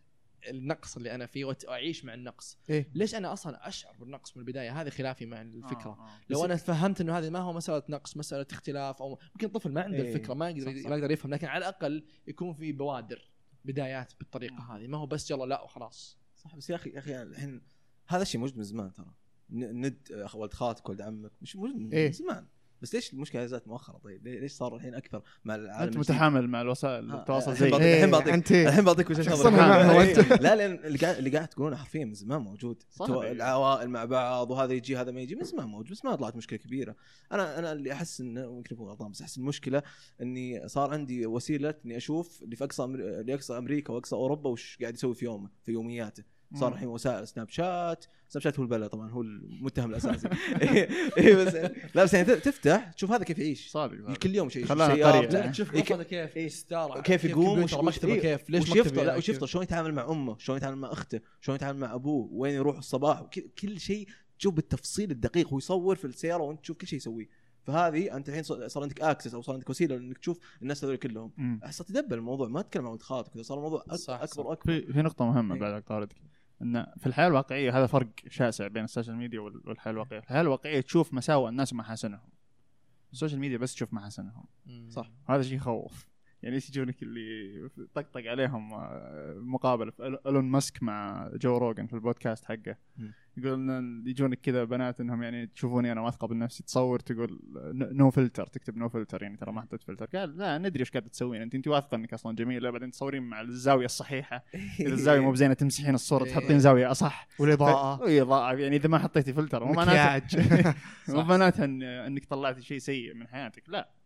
النقص اللي أنا فيه وأعيش مع النقص إيه؟ ليش أنا أصلا أشعر بالنقص من البداية هذه خلافي مع الفكرة آه، آه. لو أنا فهمت إنه هذه ما هو مسألة نقص مسألة اختلاف أو ممكن طفل ما عنده إيه. الفكرة ما يقدر صح، صح. ما يقدر يفهم لكن على الأقل يكون في بوادر بدايات بالطريقة هذه ما هو بس يلا لا وخلاص صح بس يا أخي يا أخي الحين هذا الشيء موجود من زمان ترى ند ولد خالتك ولد عمك مش موجود من إيه. زمان بس ليش المشكلة زادت مؤخرا طيب ليش صار الحين أكثر مع العالم أنت؟ متحامل مع الوسائل آه، التواصل الحين زي بعطيك- إيه، الحين بعطيك أنت. الحين بعطيك وجهة نظري معه إيه. لا لأن اللي قاعد تقولونه حرفيا من زمان موجود. العوائل مع بعض وهذا يجي هذا ما يجي من زمان موجود بس ما طلعت مشكلة كبيرة. أنا أنا اللي أحس انه ممكن اكون غلطان بس أحس المشكلة إني صار عندي وسيلة إني أشوف اللي في أقصى. اللي اقصى أمريكا وأقصى أوروبا وش قاعد يسوي في يومه في يومياته. صار الحين وسائل سناب شات سناب شات هو البلا طبعا هو المتهم الأساسي [laughs] [laughs] اي بس لا بس يعني تفتح تشوف هذا كيف يعيش صادق. كل يوم شيء خلاها إيه. تشوف إيه، غرفته كيف إيه. ستاره كيف يقوم وش- مكتبه إيه. كيف ليش مكتبه يفطر لا يعني وش يفطر شلون يتعامل مع أمه شلون يتعامل مع أخته شلون يتعامل مع أبوه وين يروح الصباح كل شيء تشوف بالتفصيل الدقيق هو يصور في السيارة وانت تشوف كل شيء يسويه فهذه أنت الحين صار صار عندك access أو صار عندك وسيلة إنك تشوف الناس هذول كلهم. صار ت double الموضوع ما تتكلم عن ولد خالتك صار الموضوع أك- صح، أكبر صح. وأكبر في في نقطة مهمة إيه. بعد طاردك إن في الحياة الواقعية هذا فرق شاسع بين السوشيال ميديا وال- والحياة الواقعية، الحياة الواقعية تشوف مساوئ الناس ومحاسنهم. السوشيال ميديا بس تشوف محاسنهم،. صح. هذا شيء يخوف. يعني إيش يجونك اللي طقطق عليهم آه، مقابلة في إيلون ماسك مع جو روجن في البودكاست حقه. يقول إن يجونك كذا بنات إنهم يعني تشوفوني أنا واثقة بنفسي تصور تقول no filter تكتب no filter يعني ترى ما حطيت فلتر قال لا ندري إيش قاعدة تسوين أنت أنت واثقة إنك أصلا جميلة بعدين تصورين مع الزاوية الصحيحة. [laughs] إذا الزاوية مو بزينة تمسحين الصورة إيه. تحطين زاوية أصح. والإضاءة. اي إضاءة. يعني إذا ما حطيتي فلتر مو معناتها [laughs] مو معناتها إنك طلعتي شيء سيء من حياتك لا.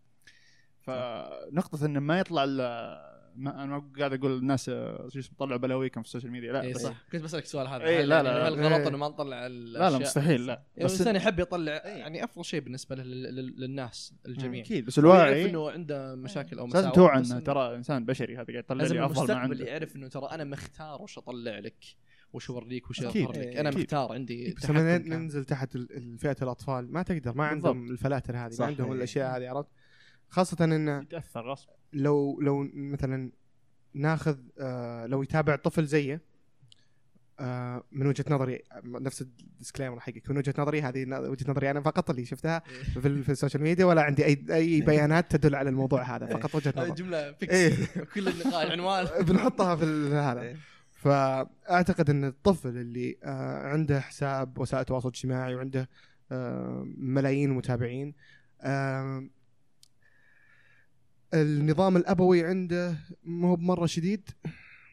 فنقطة انه ما يطلع الا ما أنا ما قاعد أقول الناس آه، شو اسمه طلعوا بلاويكم في السوشيال ميديا لا اي بس صح كنت بسألك السؤال هذا إيه، هل- لا، يعني لا، هل غلط إيه. إنه ما نطلع لا لا الاشياء مستحيل لا يعني بس الإنسان يحب يطلع يعني أفضل شيء بالنسبة لل- لل- للناس الجميع أكيد بس الواعي إنه عنده مشاكل أو لازم مساوئ توعى بس انه ترى إنسان بشري هذا قاعد يطلع لازم لي أفضل ما عنده يعرف إنه ترى أنا مختار وش أطلع لك وش أوريك وش. أظهر لك إيه، أنا. مختار عندي بس لما. ننزل تحت فئه الأطفال ما تقدر ما. عندهم الفلاتر هذه صح. ما عندهم إيه. الاشياء هذه عرفت خاصة انه يتأثر غصب. لو لو مثلا ناخذ آه لو يتابع طفل زيه آه، من وجهة نظري نفس ال disclaimer حقك من وجهة نظري هذه وجهة نظري أنا فقط اللي شفتها في, ال- في السوشيال ميديا ولا عندي أي أي بيانات تدل على الموضوع هذا فقط وجهة نظر. جملة فيكس إيه. كل النقاش عنوان. [laughs] بنحطها في هذا. إيه. فأعتقد إن الطفل اللي آه، عنده حساب وسائل التواصل الاجتماعي وعنده آه، ملايين المتابعين آه، النظام الأبوي عنده مو بمرة شديد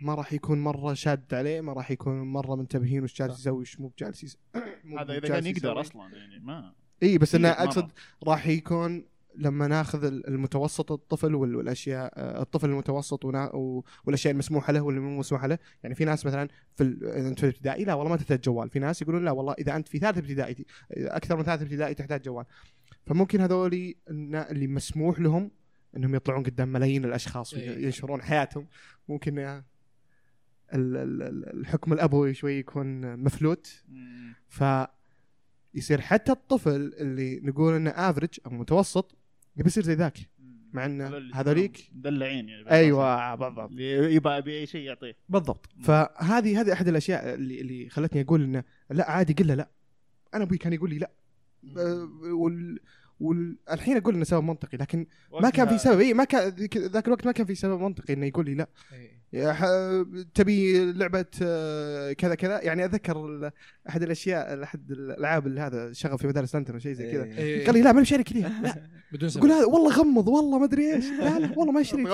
ما راح يكون مرة شاد عليه ما راح يكون مرة منتبهين وش جالس يسوي وش مو بجالس يس- [clears throat] هذا إذا كان يقدر. أصلا يعني ما إي بس مرة. أقصد راح يكون لما ناخذ ال- المتوسط الطفل وال- والأشياء آه، الطفل المتوسط والأشياء المسموحة له واللي مو مسموحة له يعني في ناس مثلا في أنت في الابتدائي لا والله ما تحتاج جوال في ناس يقولون لا والله إذا أنت في ثالث ابتدائي أكثر من ثالث ابتدائي تحتاج جوال فممكن هذول اللي مسموح لهم إنهم يطلعون قدام ملايين الأشخاص إيه. وينشرون حياتهم. ممكن ال- ال- ال- الحكم الأبوي شوي يكون مفلوت. ف يصير حتى الطفل اللي نقول إنه افرج أو متوسط يبي يصير زي ذاك. مع إن هذول اللي هذوليك مدلعين يعني. أيوه. بالضبط. يبغى يبي أي شيء يعطيه. بالضبط. فهذه هذه أحد الأشياء اللي اللي خلتني أقول إنه لا عادي قل له لا. أنا أبوي كان يقول لي لا. أه، والحين أقول إنه سبب منطقي لكن ما كان في سبب. إي ما كان ذاك الوقت ما كان في سبب منطقي إنه يقول لي لا. تبي لعبة آه، كذا كذا؟ يعني اتذكر أحد الأشياء أحد الألعاب اللي هذا شغل في مدارس لندن أو شيء زي كذا. قال لي لا ما بشارك ليها لا. [laughs] بدون سبب. يقول هذا والله غمض والله ما أدري إيش. لا لا والله ما اشتري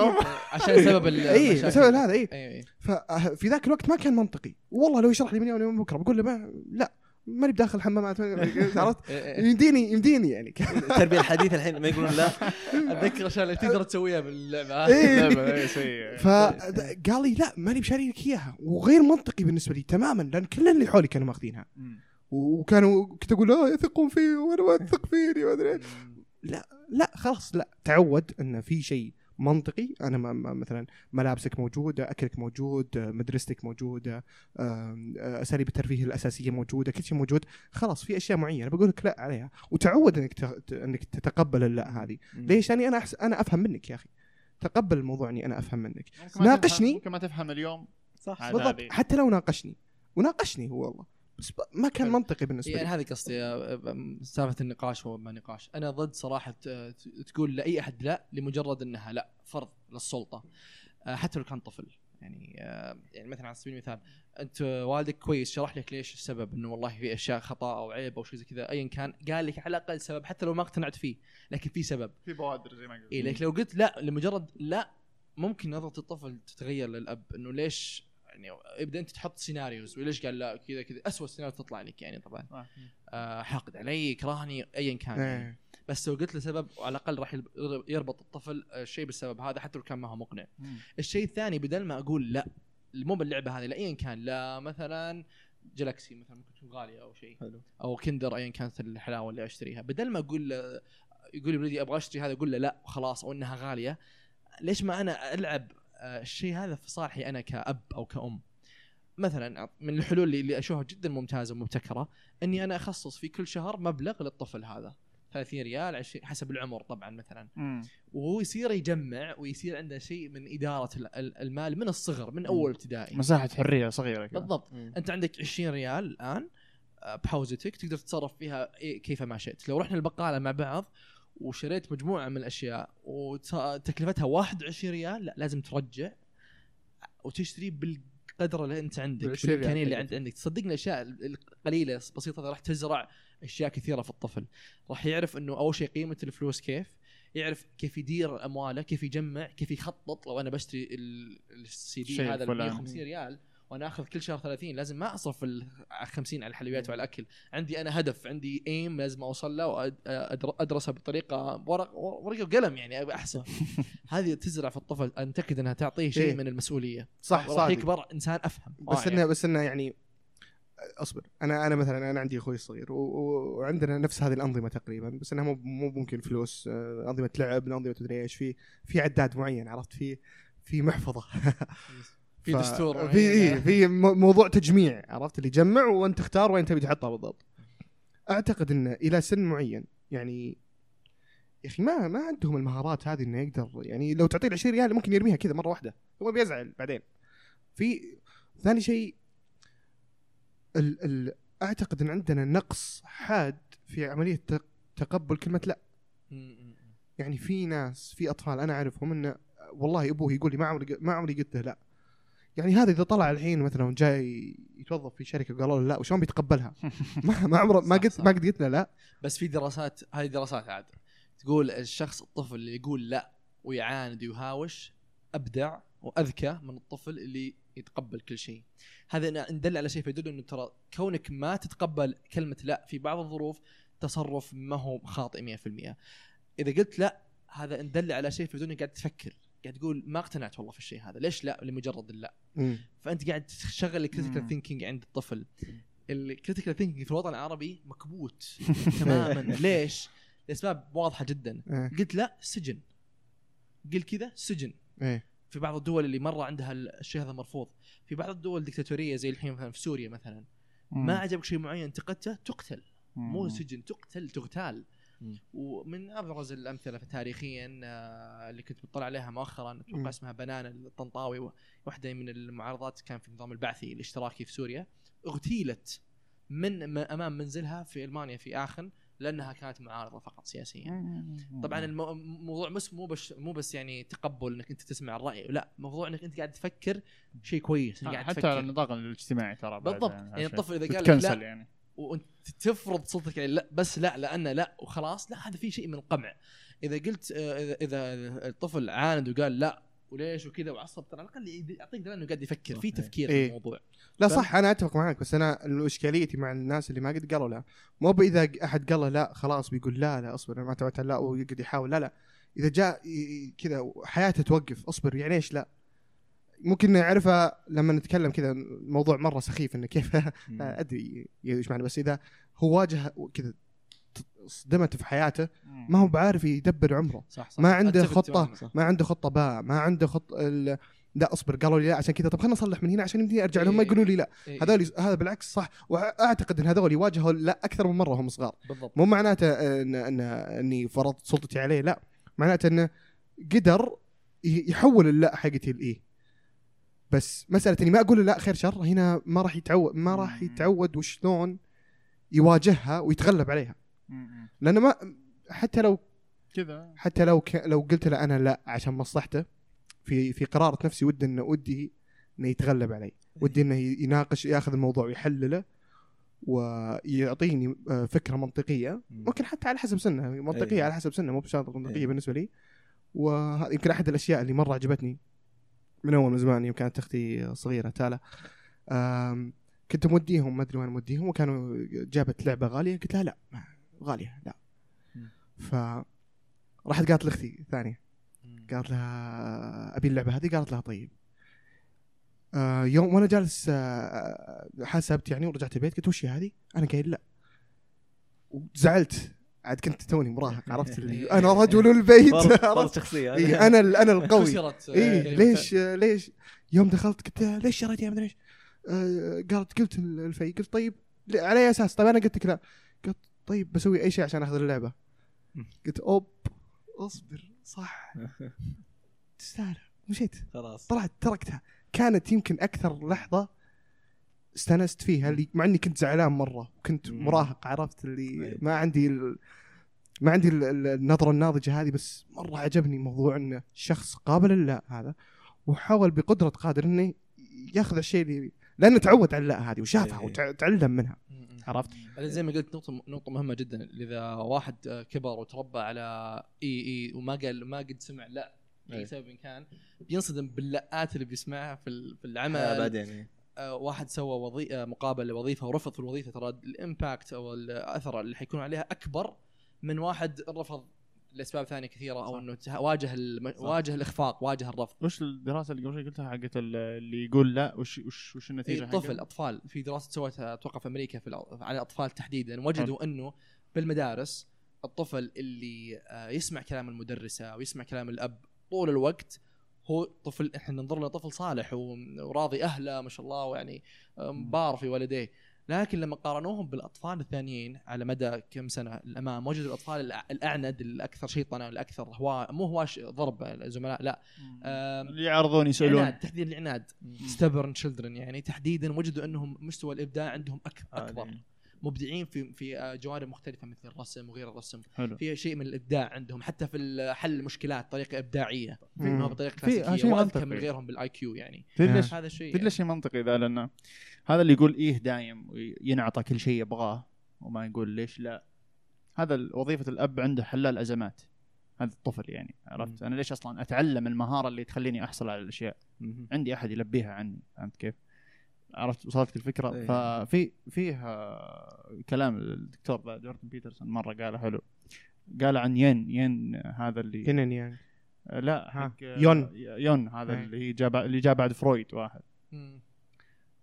عشان سبب إي. بسبب هذا إي. ففي ذاك الوقت ما كان منطقي. والله لو يشرح لي من يوم ليوم بكرة بقول له ما لا. ماني بداخل الحمامات عرفت [laughs] إيه. إيه. يمديني يمديني يعني التربية الحديثة الحين ما يقولون لا [laughs] أتذكر عشان اللي تقدر تسويها باللعبة هذه. إيه. [laughs] إيه، فقال لي لا ماني بشاري لك إياها وغير منطقي بالنسبة لي تماما لأن كل اللي حولي كانوا ماخذينها. وكانوا كنت أقول آه يثقون فيه وأنا ما اثق فيني ما أدري إيش. لا خلاص لا تعود إن في شيء منطقي. أنا ما ما- مثلا ملابسك موجودة أكلك موجود مدرستك موجودة آه، أساليب الترفيه الأساسية موجودة كل شيء موجود. خلاص في أشياء معينة. بقول لك لا عليها. وتعود إنك ت- إنك تتقبل اللا هذه. ليش؟ لاني أنا أحس أنا أفهم منك يا أخي. تقبل الموضوع إني أنا أفهم منك. ناقشني. ممكن ما تفهم اليوم. صح. بالضبط. حتى لو ناقشني. وناقشني هو والله. بس ما كان. منطقي بالنسبة يعني لي. هذه قصدي آه، آه، سالفة النقاش وما نقاش. أنا ضد صراحة آه، ت- تقول لأي أحد لا لمجرد أنها لا فرض للسلطة. حتى لو كان طفل. يعني يعني مثلا على سبيل المثال أنت والدك كويس شرح لك ليش السبب إنه والله في أشياء خطأ أو عيب أو شيء زي كذا ايا كان قال لك على الأقل سبب حتى لو ما اقتنعت فيه لكن في سبب. في بوادر زي ما قلت اي لك لو قلت لا لمجرد لا ممكن نظرة الطفل تتغير للأب إنه ليش يعني ابدا انت تحط scenarios وليش قال لا كذا كذا اسوء سيناريو تطلع لك يعني طبعا آه. آه حاقد علي يكرهني ايا كان يعني. إيه. بس لو قلت له سبب على الأقل راح يربط الطفل آه، الشيء بالسبب هذا حتى لو كان ما هو مقنع. الشيء الثاني بدل ما أقول لا مو باللعبة هذه لا ايا كان لا مثلا جلاكسي مثلا ممكن تكون غالية أو شيء حلو أو كندر ايا كانت الحلاوة اللي أشتريها بدل ما أقول له يقول لي أبغى أشتري هذا أقول له لا خلاص أو إنها غالية ليش ما أنا ألعب آه، الشيء هذا في صالحي أنا كأب أو كأم. مثلا من الحلول اللي- اللي أشوفها جدا ممتازة ومبتكرة إني أنا أخصص في كل شهر مبلغ للطفل هذا. 30 ريال 20 حسب العمر طبعا مثلا. مم. وهو يصير يجمع ويصير عنده شيء من إدارة ال- ال- المال من الصغر من أول ابتدائي. مساحة حرية صغيرة كذا. بالضبط. أنت عندك 20 ريال الآن آه، بحوزتك تقدر تتصرف فيها إيه- كيف ما شئت. لو رحنا البقالة مع بعض وشريت مجموعة من الأشياء وتكلفتها 21 ريال لا لازم ترجع وتشتري بالقدر اللي أنت عندك بالإمكانية اللي حقك. عند عندك تصدقني الأشياء القليلة البسيطة راح تزرع أشياء كثيرة في الطفل راح يعرف إنه أول شيء قيمة الفلوس كيف يعرف كيف يدير أمواله كيف يجمع كيف يخطط لو أنا بشتري ال- السي دي هذا ب فلان. 150 ريال وأنا آخذ كل شهر 30 لازم ما أصرف ال 50 على الحلويات وعلى الأكل. عندي أنا هدف عندي ايم لازم أوصل له وادرسه بطريقة ورق ورقة وقلم يعني أحسن. [laughs] هذه تزرع في الطفل أنتقد إنها تعطيه شيء إيه. من المسؤولية. صح صادق. يكبر إنسان أفهم. بس. إنه بس إنه يعني أصبر. أنا أنا مثلا أنا عندي أخوي الصغير وعندنا نفس هذه الأنظمة تقريبا بس إنها مو مو ممكن فلوس آه، أنظمة لعب أنظمة تدري إيش في في عداد معين عرفت؟ في في محفظة. [laughs] في ف- دستور في إيه في مو- موضوع تجميع عرفت؟ اللي جمع وانت تختار وين تبي تحطها بالضبط أعتقد إنه إلى سن معين يعني يا أخي ما ما عندهم المهارات هذه إنه يقدر يعني لو تعطيه 20 ريال ممكن يرميها كذا مرة واحدة هو بيزعل بعدين. في ثاني شيء ال ال أعتقد إن عندنا نقص حاد في عملية تق- تقبل كلمة لا. يعني في ناس في أطفال أنا أعرفهم إنه والله أبوه يقول لي ما عمري ما عمري قلت له لا. يعني هذا إذا طلع الحين مثلا جاي يتوظف في شركة وقالوا له لا وشلون بيتقبلها؟ [laughs] ما ما عمره ما قلت. ما قد قلت له لا بس في دراسات هذه دراسات عاد تقول الشخص الطفل اللي يقول لا ويعاند ويهاوش أبدع وأذكى من الطفل اللي يتقبل كل شيء. هذا ندل على شيء فيدل إنه ترى كونك ما تتقبل كلمة لا في بعض الظروف تصرف ما هو خاطئ 100%. إذا قلت لا هذا ندل على شيء فيدل إنك قاعد تفكر قاعد تقول ما اقتنعت والله في الشيء هذا ليش لا لمجرد اللا. فأنت قاعد تشغل ال critical. thinking عند الطفل. ال critical thinking في الوطن العربي مكبوت [laughs] تماما. ليش؟ لأسباب واضحة جدا. إيه. قلت لا سجن. قلت كذا سجن. إيه. في بعض الدول اللي مرة عندها الشيء هذا مرفوض. في بعض الدول الدكتاتوريه زي الحين مثلا في سوريا مثلا. ما عجبك شيء معين انتقدته تقتل. مو سجن تقتل تغتال. ومن أبرز الأمثلة تاريخيا آه، اللي كنت بطلع عليها مؤخرا. أتوقع اسمها بنانا الطنطاوي واحدة من المعارضات كان في النظام البعثي الاشتراكي في سوريا. اغتيلت من أمام منزلها في ألمانيا في اخن لأنها كانت معارضة فقط سياسيا. طبعا المو- الموضوع بس مو بس مو بس يعني تقبل إنك أنت تسمع الرأي لا موضوع إنك أنت قاعد تفكر شيء كويس إنك قاعد حتى تفكر. على النطاق الاجتماعي ترى بالضبط. يعني يعني الطفل إذا قال لك لا يعني. وانت تفرض صوتك عليه لا بس لا لأن لا وخلاص لا هذا في شيء من القمع إذا قلت آه، إذا إذا الطفل عاند وقال لا وليش وكذا وعصب ترى على الأقل يعطيك دلاله إنه قاعد يفكر في. تفكير في إيه. الموضوع لا؟ صح أنا أتفق معك بس أنا اشكاليتي مع الناس اللي ما قد قالوا لا مو باذا أحد قال لا خلاص بيقول لا لا أصبر أنا ما على لا ويقعد يحاول لا لا إذا جاء كذا حياته توقف أصبر يعني إيش لا ممكن نعرفها لما نتكلم كذا الموضوع مرة سخيف إنه كيف [laughs] أدري إيش معنى بس إذا هو واجه كذا صدمته في حياته ما هو بعارف يدبر عمره صح صح ما عنده. تماماً. صح ما عنده خطة باء ما عنده خط ال... لا أصبر قالوا لي لا عشان كذا طب خلينا نصلح من هنا عشان يمديني أرجع لهم ما إيه. يقولوا لي لا إيه. هذول هذا بالعكس صح وأعتقد إن هذول يواجهوا لا أكثر من مرة وهم صغار بالضبط مو معناته ان ان إني فرضت سلطتي عليه لا معناته إنه قدر يحول اللا حقتي الايه بس مسألة إني ما أقول له لا خير شر هنا ما راح يتعود ما راح. يتعود وشلون يواجهها ويتغلب عليها. لأنه ما حتى لو كذا. حتى لو ك... لو قلت له أنا لا عشان مصلحته في في قرارة نفسي ودي إنه ودي إنه يتغلب علي. ودي إنه يناقش ياخذ الموضوع ويحلله ويعطيني آه، فكرة منطقية. ممكن حتى على حسب سنه منطقية أي. على حسب سنه مو بشرط منطقية أي. بالنسبة لي. وهذا يمكن أحد الأشياء اللي مرة عجبتني. من أول من زمان يوم كانت أختي صغيرة تالا. كنت موديهم ما أدري وين موديهم وكانوا جابت لعبة غالية قلت لها لا ما- غالية لا. ف راحت قالت لأختي الثانية قالت لها أبي اللعبة هذه؟ قالت لها طيب. آه يوم وأنا جالس آه حاسبت يعني ورجعت البيت قلت وش هذه؟ أنا قايل لا. وزعلت. عاد كنت توني مراهق عرفت اللي [laughs] أنا رجل البيت. عرفت؟ شخصيه إيه أنا ال- أنا القوي. إي ليش ليش؟ يوم دخلت قلت ليش شريتيها مدري إيش؟ آه قالت قلت ال- الفي. قلت طيب على أي أساس؟ طيب أنا قلت لك لا. قلت طيب بسوي أي شيء عشان اخذ اللعبة. قلت أوب أصبر صح. [laughs] تستاهل. مشيت. خلاص. طلعت تركتها. كانت يمكن أكثر لحظة استانست فيها اللي مع إني كنت زعلان مرة وكنت. مراهق عرفت اللي. ما عندي ال... ما عندي ال- ال- النظرة الناضجة هذه بس مرة عجبني موضوع انه شخص قابل لله هذا وحاول بقدرة قادر إنه ياخذ الشيء اللي لأنه تعود على اللا هذه وشافها. وتعلم منها. عرفت؟ بعدين زي ما قلت نقطة نقطة مهمة جدا إذا واحد كبر وتربى على إي إي وما قال ما قد سمع لا أي. سبب كان بينصدم باللآت اللي بيسمعها في ال- في آه، العمل بعدين واحد سوى وظي... آه، مقابل لوظيفة ورفض في الوظيفة ترى الإمباكت أو الأثر اللي حيكون عليها أكبر من واحد رفض كثيرة أو صح. إنه ته- واجه الم... واجه الإخفاق واجه الرفض وش الدراسة اللي قبل شوي قلتها حقت ال- اللي يقول لا وش وش وش النتيجة إيه طفل؟ أطفال في دراسة سوتها أتوقع في أمريكا في الأ- على الاطفال تحديدا وجدوا إنه بالمدارس الطفل اللي آه، يسمع كلام المدرسة ويسمع كلام الأب طول الوقت هو طفل إحنا ننظر له طفل صالح وراضي أهله ما شاء الله ويعني آه، بار في والديه. لكن لما قارنوهم بالأطفال الثانيين على مدى كم سنة الأمام وجدوا الأطفال الأعند الأكثر شيطنة الاكثر هو مو هواش ضرب الزملاء لا. اللي يعرضون يسألون. عناد تحديدا العناد. ستبرن تشيلدرن يعني تحديدا وجدوا أنهم مستوى الإبداع عندهم أك أكبر. عادي. مبدعين في في آه، جوانب مختلفة مثل الرسم وغير الرسم حلو في شيء من الإبداع عندهم حتى في حل المشكلات طريقة إبداعية. ما بطريقة في- كلاسيكية شيء وأذكى من. غيرهم بال IQ يعني تدري آه. هذا الشيء تدري ليش شيء منطقي ذا لأنه هذا اللي يقول إيه دايم وينعطى كل شيء يبغاه وما يقول ليش لا هذا وظيفة الأب عنده حلال أزمات هذا الطفل يعني عرفت أنا ليش أصلا أتعلم المهارة اللي تخليني أحصل على الأشياء. عندي أحد يلبيها عني فهمت كيف؟ عرفت وصلتك الفكرة. إيه. ففي فيه آه، كلام الدكتور جوردن بيترسون مرة قاله حلو. قال عن ين ين هذا اللي هنا يعني لا حق آه، يون. يون هذا إيه. اللي جاء اللي جاء بعد فرويد واحد. مم.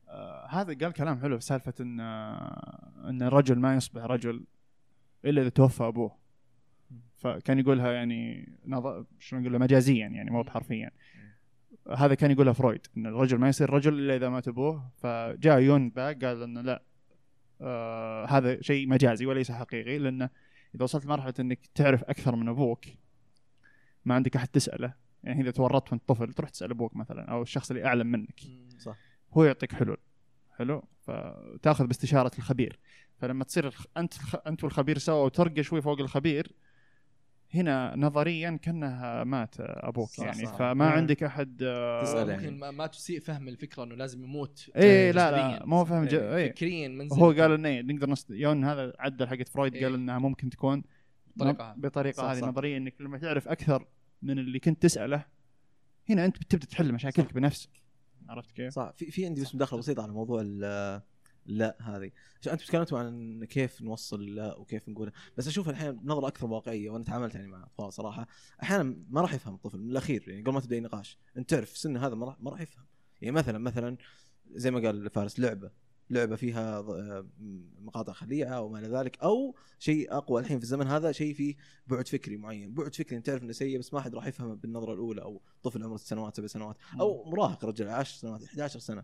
آه، هذا قال كلام حلو في سالفة إن آه، إن الرجل ما يصبح رجل إلا إذا توفى أبوه. فكان يقولها يعني نظ... شلون نقولها مجازيا يعني مو بحرفيا. هذا كان يقولها فرويد إن الرجل ما يصير رجل إلا إذا مات أبوه فجاء يون ذا قال إنه لا آه هذا شيء مجازي وليس حقيقي لأنه إذا وصلت لمرحله إنك تعرف أكثر من أبوك ما عندك أحد تسأله يعني إذا تورطت وانت طفل تروح تسأل أبوك مثلا أو الشخص اللي أعلم منك. صح. هو يعطيك حلول حلو فتأخذ باستشارة الخبير فلما تصير. أنت. أنت والخبير سوا وترقى شوي فوق الخبير هنا نظريا كانه مات أبوك صح، يعني صح. فما مم. عندك أحد آه، تسأل ممكن يعني. ما, ما تسيء فهم الفكرة إنه لازم يموت آه، لا لا. ما هو فاهم ج... إيه، فكريا منزل هو قال إنه إيه، نقدر نست... يون هذا عدل حقت فرويد إيه. قال إنها ممكن تكون بطريقة. بطريقة صح، هذه. نظرية إنك لما تعرف أكثر من اللي كنت تسأله هنا أنت بتبدأ تحل مشاكلك بنفسك عرفت كيف؟ صح في في عندي بس مداخلة بسيطة على موضوع ال- لا هذه. عشان أنتم تكلمتوا عن كيف نوصل لا وكيف نقولها بس أشوف الحين بنظره أكثر واقعية وأنا تعاملت يعني مع أطفال صراحة. أحيانا ما راح يفهم الطفل من الأخير يعني قبل ما تبدأ نقاش أنت تعرف سن هذا ما راح ما راح يفهم. يعني مثلا مثلا زي ما قال فارس لعبة. لعبة فيها آه، مقاطع خليعة وما إلى ذلك أو شيء أقوى الحين في الزمن هذا شيء فيه بعد فكري معين. بعد فكري أنت تعرف إنه سيء بس ما حد راح يفهمه بالنظرة الأولى أو طفل عمره ست سنوات سبع سنوات أو مراهق رجل 10 سنوات 11 سنة.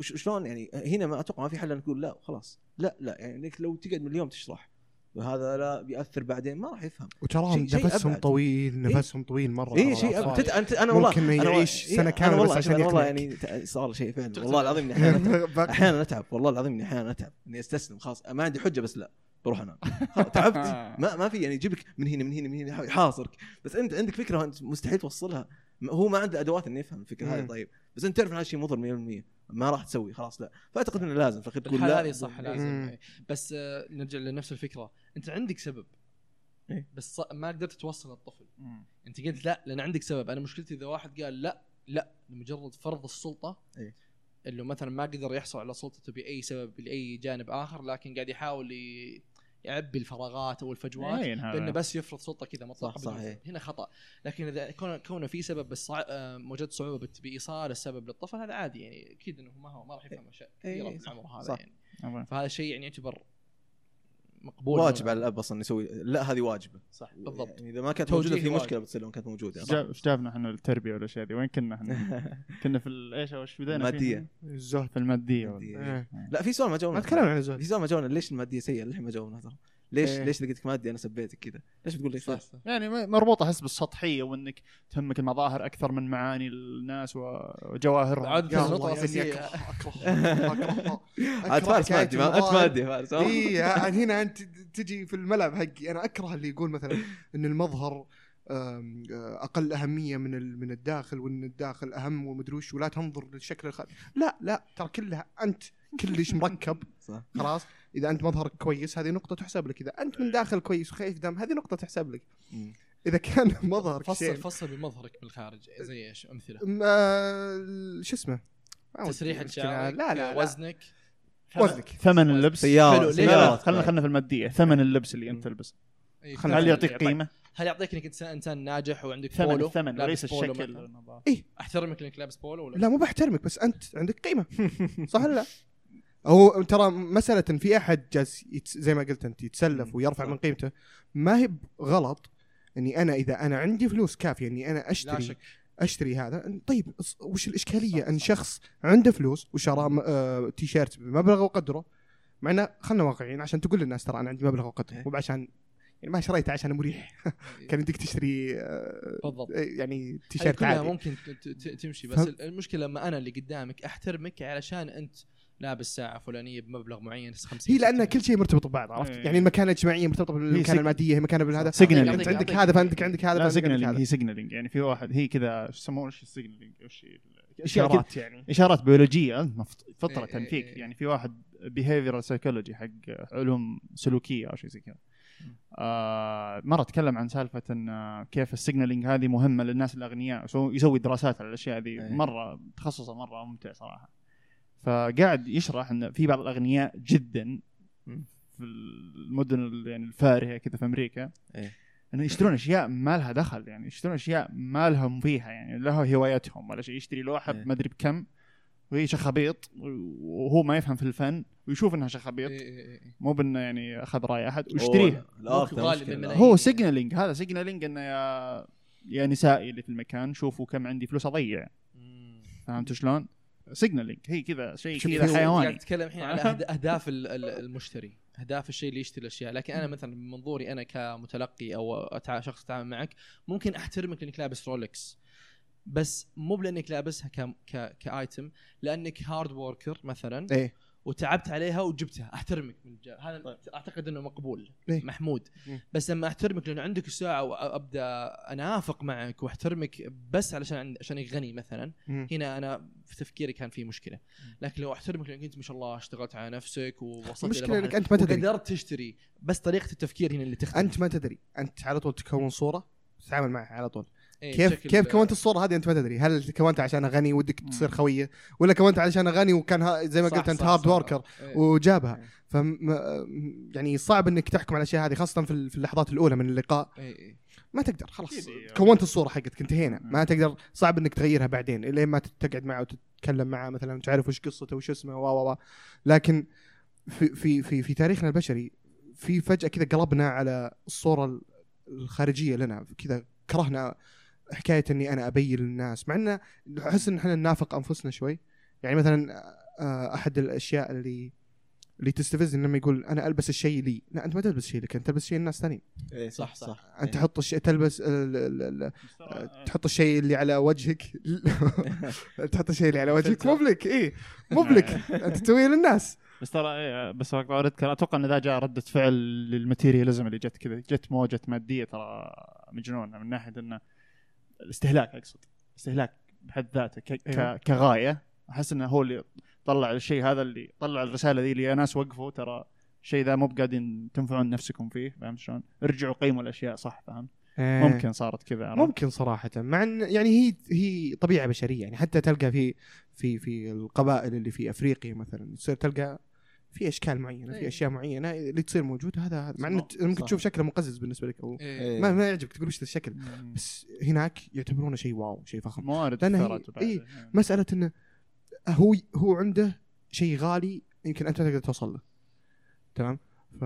شلون يعني هنا ما أتوقع ما في حل انك تقول لا خلاص. لا لا يعني إنك لو تقعد من اليوم تشرح. وهذا لا بيأثر بعدين ما راح يفهم. وتراهم شيء نفسهم. طويل نفسهم طويل مرة اي شيء. أبعد. انت أنا والله ممكن أنا يعيش والله- سنة إيه، كاملة أنا والله بس عشان والله. يعني صار شيء فعلا. والله العظيم إني أحيانا [laughs] باك- أحيانا أتعب. والله العظيم إني أحيانا أتعب. إني أستسلم خلاص. ما عندي حجة بس لا بروح أنام. [laughs] تعبت. ما ما في يعني يجيبك من هنا من هنا من هنا يحاصرك. بس أنت عندك فكرة انت مستحيل توصلها. هو ما عنده أدوات إنه يفهم الفكرة هذه مم. طيب بس أنت تعرف إن هذا الشيء مضر 100% ما راح تسوي خلاص لا فأعتقد إنه لازم الأخير تقول لا هذه صح. لازم مم. إيه. بس آه، نرجع لنفس الفكرة أنت عندك سبب إيه. بس ما قدرت توصل للطفل أنت قلت لا لأن عندك سبب أنا مشكلتي إذا واحد قال لا لا لمجرد فرض السلطة إيه. اللي مثلا ما قدر يحصل على سلطته بأي سبب لأي جانب آخر لكن قاعد يحاول ي- يعبي الفراغات أو الفجوات هذا. بأنه بس يفرض سلطة كذا مطلقه صح، صحيح. سبب. هنا خطأ لكن إذا كون كونه في سبب بس. آه، وجدت صعوبة بت- بإيصال السبب للطفل هذا عادي يعني أكيد إنه ما هو ما راح يفهم أشياء إيه، كثيرة إيه، في العمر هذا صح. يعني. فهذا الشيء يعني يعتبر مقبول واجب على الأب أصلا يسوي لا هذه واجبة صح بالضبط يعني إذا ما كانت موجودة في. مشكلة بتصير لو كانت موجودة إيش جابنا إحنا التربية والاشياء ذي وين كنا إحنا؟ [laughs] كنا في إيش إيش بدينا فيه؟ المادية. الزهد في المادية المادية. إيه. لا في سؤال ما جاوبنا ما تكلمنا عن الزهد في سؤال ما جاوبنا ليش المادية سيئة للحين ما جاوبنا ترى ليش إيه. ليش لقيتك مادي أنا سبيتك كذا ليش بتقول ليش صح صح. يعني مربوطة أحس بالسطحية وإنك تهمك المظاهر أكثر من معاني الناس وجواهرهم الأساسية. أكره- أكره- [laughs] أكرهها. عاد أكره فارس مادي ما- أنت. مادي يا فارس إي هنا أنت تجي في الملعب حقي أنا أكره اللي يقول مثلا إن المظهر آه، أقل أهمية من ال- من الداخل وإن الداخل أهم ومدري وش ولا تنظر للشكل الخارجي لا لا ترى كلها أنت كلش مركب صح خلاص إذا أنت مظهرك كويس هذه نقطة تحسب لك. إذا أنت من داخل كويس وخفيف دم هذه نقطة تحسب لك. إذا كان [laughs] مظهرك فصل شيء فصل بمظهرك من الخارج زي إيش؟ أمثلة. ما- شو اسمه؟ تسريحه شعرك لا لا, لا. وزنك. وزنك. ثمن اللبس. سيارة حلو، ليه لا سيارة لا؟ خلينا خلينا في المادية. ثمن اللبس اللي أنت تلبسه إيه، هل ثمن يعطيك قيمة؟ هل يعطيك انك انسان إنسان ناجح وعندك ثمن بولو الثمن لابس وليس الشكل مثلاً؟ أحترمك إنك لابس بولو ولا لا مو بحترمك بس أنت عندك قيمة. [laughs] صح ولا لا؟ هو ترى مسألة في أحد جالس زي ما قلت أنت يتسلف. ويرفع صح. من قيمته. ما هي غلط إني أنا إذا أنا عندي فلوس كافية إني أنا لا أشتري شك. أشتري هذا طيب وش الإشكالية؟ إن شخص عنده فلوس وشرى آه تي شيرت بمبلغ وقدره مع إنه خلنا واقعيين عشان تقول للناس ترى أنا عندي مبلغ وقت إيه. مو عشان يعني ما شريته عشان مريح. كان يديك تشتري آه، بالضبط. يعني هذه تيشيرت عادي. ممكن تمشي بس المشكلة لما أنا اللي قدامك أحترمك علشان أنت لابس ساعة فلانية بمبلغ معين 50 هي لأن 60. كل شيء مرتبط ببعض عرفت؟ إيه. يعني المكانه الاجتماعيه مرتبطه بالمكانه المادية مكانه بالهذا signaling. انت عندك هذا فعندك عندك هذا لا signaling هذا. هي signaling يعني في واحد هي كذا شو يسمونه؟ إيش ال signaling إيش إشارات يعني. إشارات بيولوجية فطره إيه إيه فيك إيه. يعني في واحد behavioral psychology حق علوم سلوكية أو شيء زي كذا. آه مرة تكلم عن سالفة إن كيف ال signaling هذه مهمة للناس الأغنياء سو- يسوي دراسات على الأشياء ذي إيه. مرة تخصصه مرة ممتع صراحة. فقاعد يشرح إن في بعض الأغنياء جدا. في المدن ال- يعني الفارهة كذا في أمريكا إيه. إنه يشترون أشياء ما لها دخل يعني يشترون أشياء ما لهم فيها يعني لها هوايتهم ولا شيء يشتري لوحة إيه. ما أدري بكم وهي شخابيط وهو ما يفهم في الفن ويشوف إنها إيه شخابيط إيه إيه. مو بإنه يعني أخذ راي احد ويشتريها. هو signaling هذا signaling إنه يا يا نساء اللي في المكان شوفوا كم عندي فلوس أضيع. فهمت شلون؟ signaling هي كذا شيء كذا في- قاعد حيواني تتكلم الحين على أهداف ال- ال- المشتري أهداف الشيء اللي يشتري الأشياء. لكن أنا مثلا من منظوري أنا كمتلقي أو أتع- شخص أتعامل معك ممكن أحترمك لأنك لابس رولكس بس مو لانك لابسها ك ك ك item لأنك hard worker مثلا. إيه. وتعبت عليها وجبتها أحترمك من الجا. هذا أعتقد إنه مقبول إيه. محمود مم. بس لما أحترمك لأنه عندك الساعة وأبدأ أنافق معك وأحترمك بس علشان عشانك غني مثلا مم. هنا أنا في تفكيري كان في مشكلة لكن لو أحترمك لأنك أنت ما شاء الله اشتغلت على نفسك ووصلت إنك مرحلة أنت ما تدري. وقدرت تشتري بس طريقة التفكير هنا اللي تختلف أنت ما تدري أنت على طول تكون صورة تتعامل معها على طول إيه، كيف كيف كونت الصورة هذه أنت ما تدري هل كونتها عشان غني ودك. تصير خوية ولا كونتها عشان غني وكان ها زي ما قلت أنت hard صح. worker إيه. وجابها إيه. ف يعني صعب إنك تحكم على الأشياء هذه خاصة في ال- في اللحظات الأولى من اللقاء إيه، إيه. ما تقدر خلاص إيه. كونت الصورة حقتك انتهينا. ما تقدر صعب إنك تغيرها بعدين الا ما تقعد معه وتتكلم معه مثلا تعرف وش قصته وش اسمه و و و لكن في في في في تاريخنا البشري في فجأة كذا قلبنا على الصورة ال- الخارجية لنا كذا كرهنا حكاية إني أنا ابين للناس مع إنه أحس إن إحنا ننافق أنفسنا شوي. يعني مثلا آه، أحد الأشياء اللي اللي تستفزني لما يقول أنا ألبس الشيء لي. لا أنت ما تلبس شيء لك أنت تلبس شيء الناس ثانيين إيه، صح، صح. صح. أنت إيه. تحط الشيء تلبس ال- ال- ال- آه، تحط الشيء اللي على وجهك. [laughs] [laughs] تحط الشيء اللي على وجهك. مو بلك إيه. مو بلك [laughs] أنت تسويه للناس. بس ترى إيه، بس أتوقع إن ذا جاء ردة فعل لل materialism اللي جت كذا جت موجة مادية ترى مجنونة من ناحية إنه الاستهلاك اقصد استهلاك بحد ذاته ك-. ك- كغاية أحس إنه هو اللي طلع الشيء هذا اللي طلع الرسالة ذي اللي يا ناس وقفوا ترى الشيء ذا مو بقاعدين تنفعون نفسكم فيه فهمت شلون؟ ارجعوا قيموا الأشياء صح فهمت؟ ممكن صارت كذا؟ ممكن صراحة مع إن يعني هي هي طبيعة بشرية يعني حتى تلقى في في في القبائل اللي في أفريقيا مثلا تصير تلقى في أشكال معينة في إيه. أشياء معينة اللي تصير موجودة هذا هذا مع إنه. ممكن صح. تشوف شكله مقزز بالنسبة لك أو إيه. ما ما يعجبك تقول وش الشكل مم. بس هناك يعتبرونه شيء واو شيء فخم موارد كثرت بعد. إيه. مسألة إنه هو هو عنده شيء غالي يمكن أنت تقدر توصل له تمام ف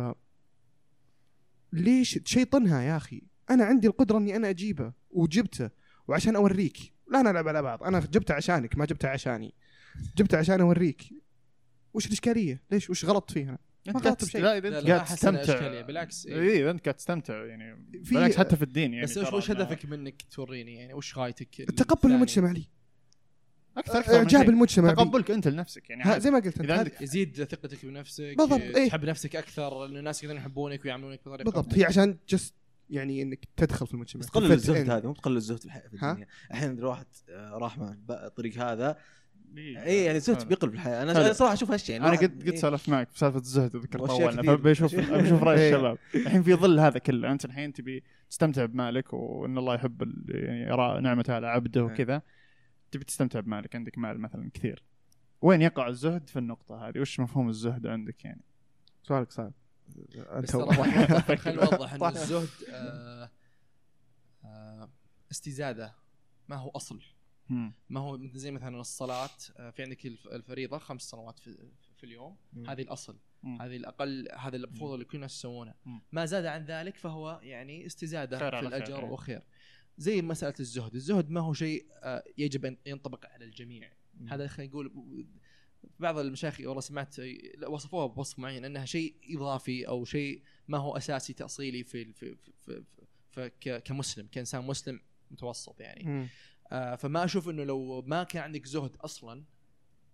ليش تشيطنها يا أخي أنا عندي القدرة إني أنا أجيبه وجبته وعشان أوريك لا نلعب على بعض أنا جبته عشانك ما جبته عشاني جبته عشان أوريك وش الإشكالية ليش وش غلط فيه أنا أنت ما قاعد غلطت بشيء. لا إذا لا، أنت لا، قاعد تستمتع بالعكس، إيه. اي إذا أنت قاعد تستمتع يعني في- بالعكس حتى في الدين يعني بس وش هدفك منك توريني يعني وش غايتك تقبل الثانية؟ المجتمع لي أكثر أكثر اعجاب. المجتمع. تقبلك أنت لنفسك يعني. زي ما قلت أنت عندك- يزيد ثقتك بنفسك بالضبط، إيه، إيه. تحب نفسك أكثر لأن الناس يقدرون يحبونك ويعاملونك بطريقة بالضبط هي عشان جست يعني إنك تدخل في المجتمع بس تقلل الزهد. هذا مو تقلل الزهد في؟ الدنيا أحيانا إذا واحد آه، راح مع الطريق هذا إيه. اي يعني الزهد حلو. بيقل في الحياة أنا حلو. أنا صراحة أشوف هالشيء يعني أنا قد قد إيه. سولفت معك في سالفة الزهد اذكر طولنا. فبشوف [laughs] بشوف رأي إيه. الشباب الحين في ظل هذا كله أنت الحين تبي تستمتع بمالك وإن الله يحب ال- يعني يرى نعمته على عبده إيه. وكذا تبي تستمتع بمالك عندك مال مثلا كثير وين يقع الزهد في النقطة هذه وش مفهوم الزهد عندك يعني سؤالك صعب أنت. خلينا [laughs] نوضح إن الزهد آه، آه، استزادة ما هو أصل. ما هو زي مثلا الصلاه في عندك الف- الفريضة خمس صلوات في, في اليوم مم. هذه الأصل مم. هذه الأقل هذا المفروض اللي كل الناس يسوونه. ما زاد عن ذلك فهو يعني استزادة خير في خير، الأجر إيه. وخير زي مسألة الزهد الزهد ما هو شيء آه، يجب أن ينطبق على الجميع مم. هذا خلينا نقول بعض المشايخ والله سمعت وصفوها بوصف معين أنها شيء إضافي أو شيء ما هو أساسي تأصيلي في في في, في, في ك- كمسلم كإنسان مسلم متوسط يعني مم. آه فما أشوف إنه لو ما كان عندك زهد أصلا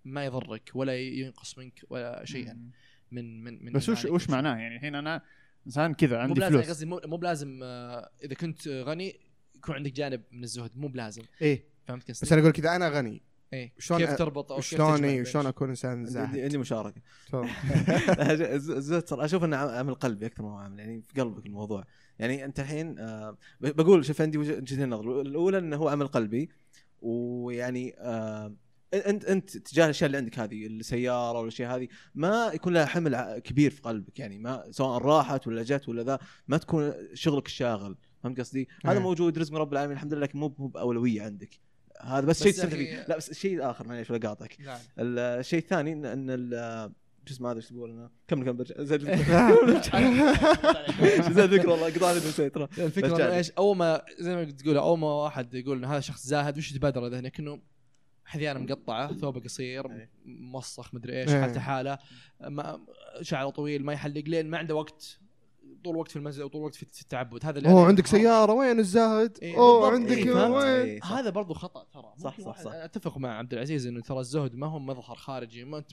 ما يضرك ولا ينقص منك ولا شيئا. من من من بس وش وش. معناه يعني الحين أنا إنسان كذا مو عندي بلازم فلوس قصدي مو مو بلازم آه إذا كنت غني يكون عندك جانب من الزهد مو بلازم إيه فهمت قصدي؟ بس أنا أقول كذا أنا غني إيه شلون كيف تربط أو كيف شلون اي بين شلون؟ أكون إنسان عندي زاهد عندي مشاركة. [laughs] الزهد أشوف إنه عمل قلبي أكثر ما هو عمل يعني في قلبك الموضوع يعني أنت الحين آه، بقول شوف عندي وجه- وجهتين نظر. الأولى إنه هو عمل قلبي ويعني آه، أنت أنت تجاه الأشياء اللي عندك هذه السيارة والاشياء هذه ما يكون لها حمل كبير في قلبك. يعني ما سواء راحت ولا جت ولا ذا ما تكون شغلك الشاغل. فهمت قصدي؟ هذا. موجود رزق من رب العالمين الحمد لله لكن مو مو بأولوية عندك. هذا بس, بس شيء تستمتع فيه لا بس شيء اخر معليش ولا قاطعك. الشيء الثاني إن ال- شو اسمه هذا إيش تقول أنا كمل كمل برجع زاد زاد ذكر والله نسيت ترى الفكرة إيش أول ما زي ما تقول أول ما واحد يقول انه هذا شخص زاهد وش يتبادر ذهنك انه حذيانه مقطعة ثوبه قصير إيه. موسخ مدري إيش إيه. حالته حالة ما شعره طويل ما يحلق لين ما عنده وقت طول الوقت في المسجد وطول الوقت في التعبد هذا اللي أوه عندك سيارة وين الزاهد؟ إيه، أوه. عندك إيه،؟ وين؟ إيه،. هذا برضو خطأ ترى صح، صح، صح. أنا أتفق مع عبد العزيز إنه ترى الزهد ما هو مظهر خارجي ما أنت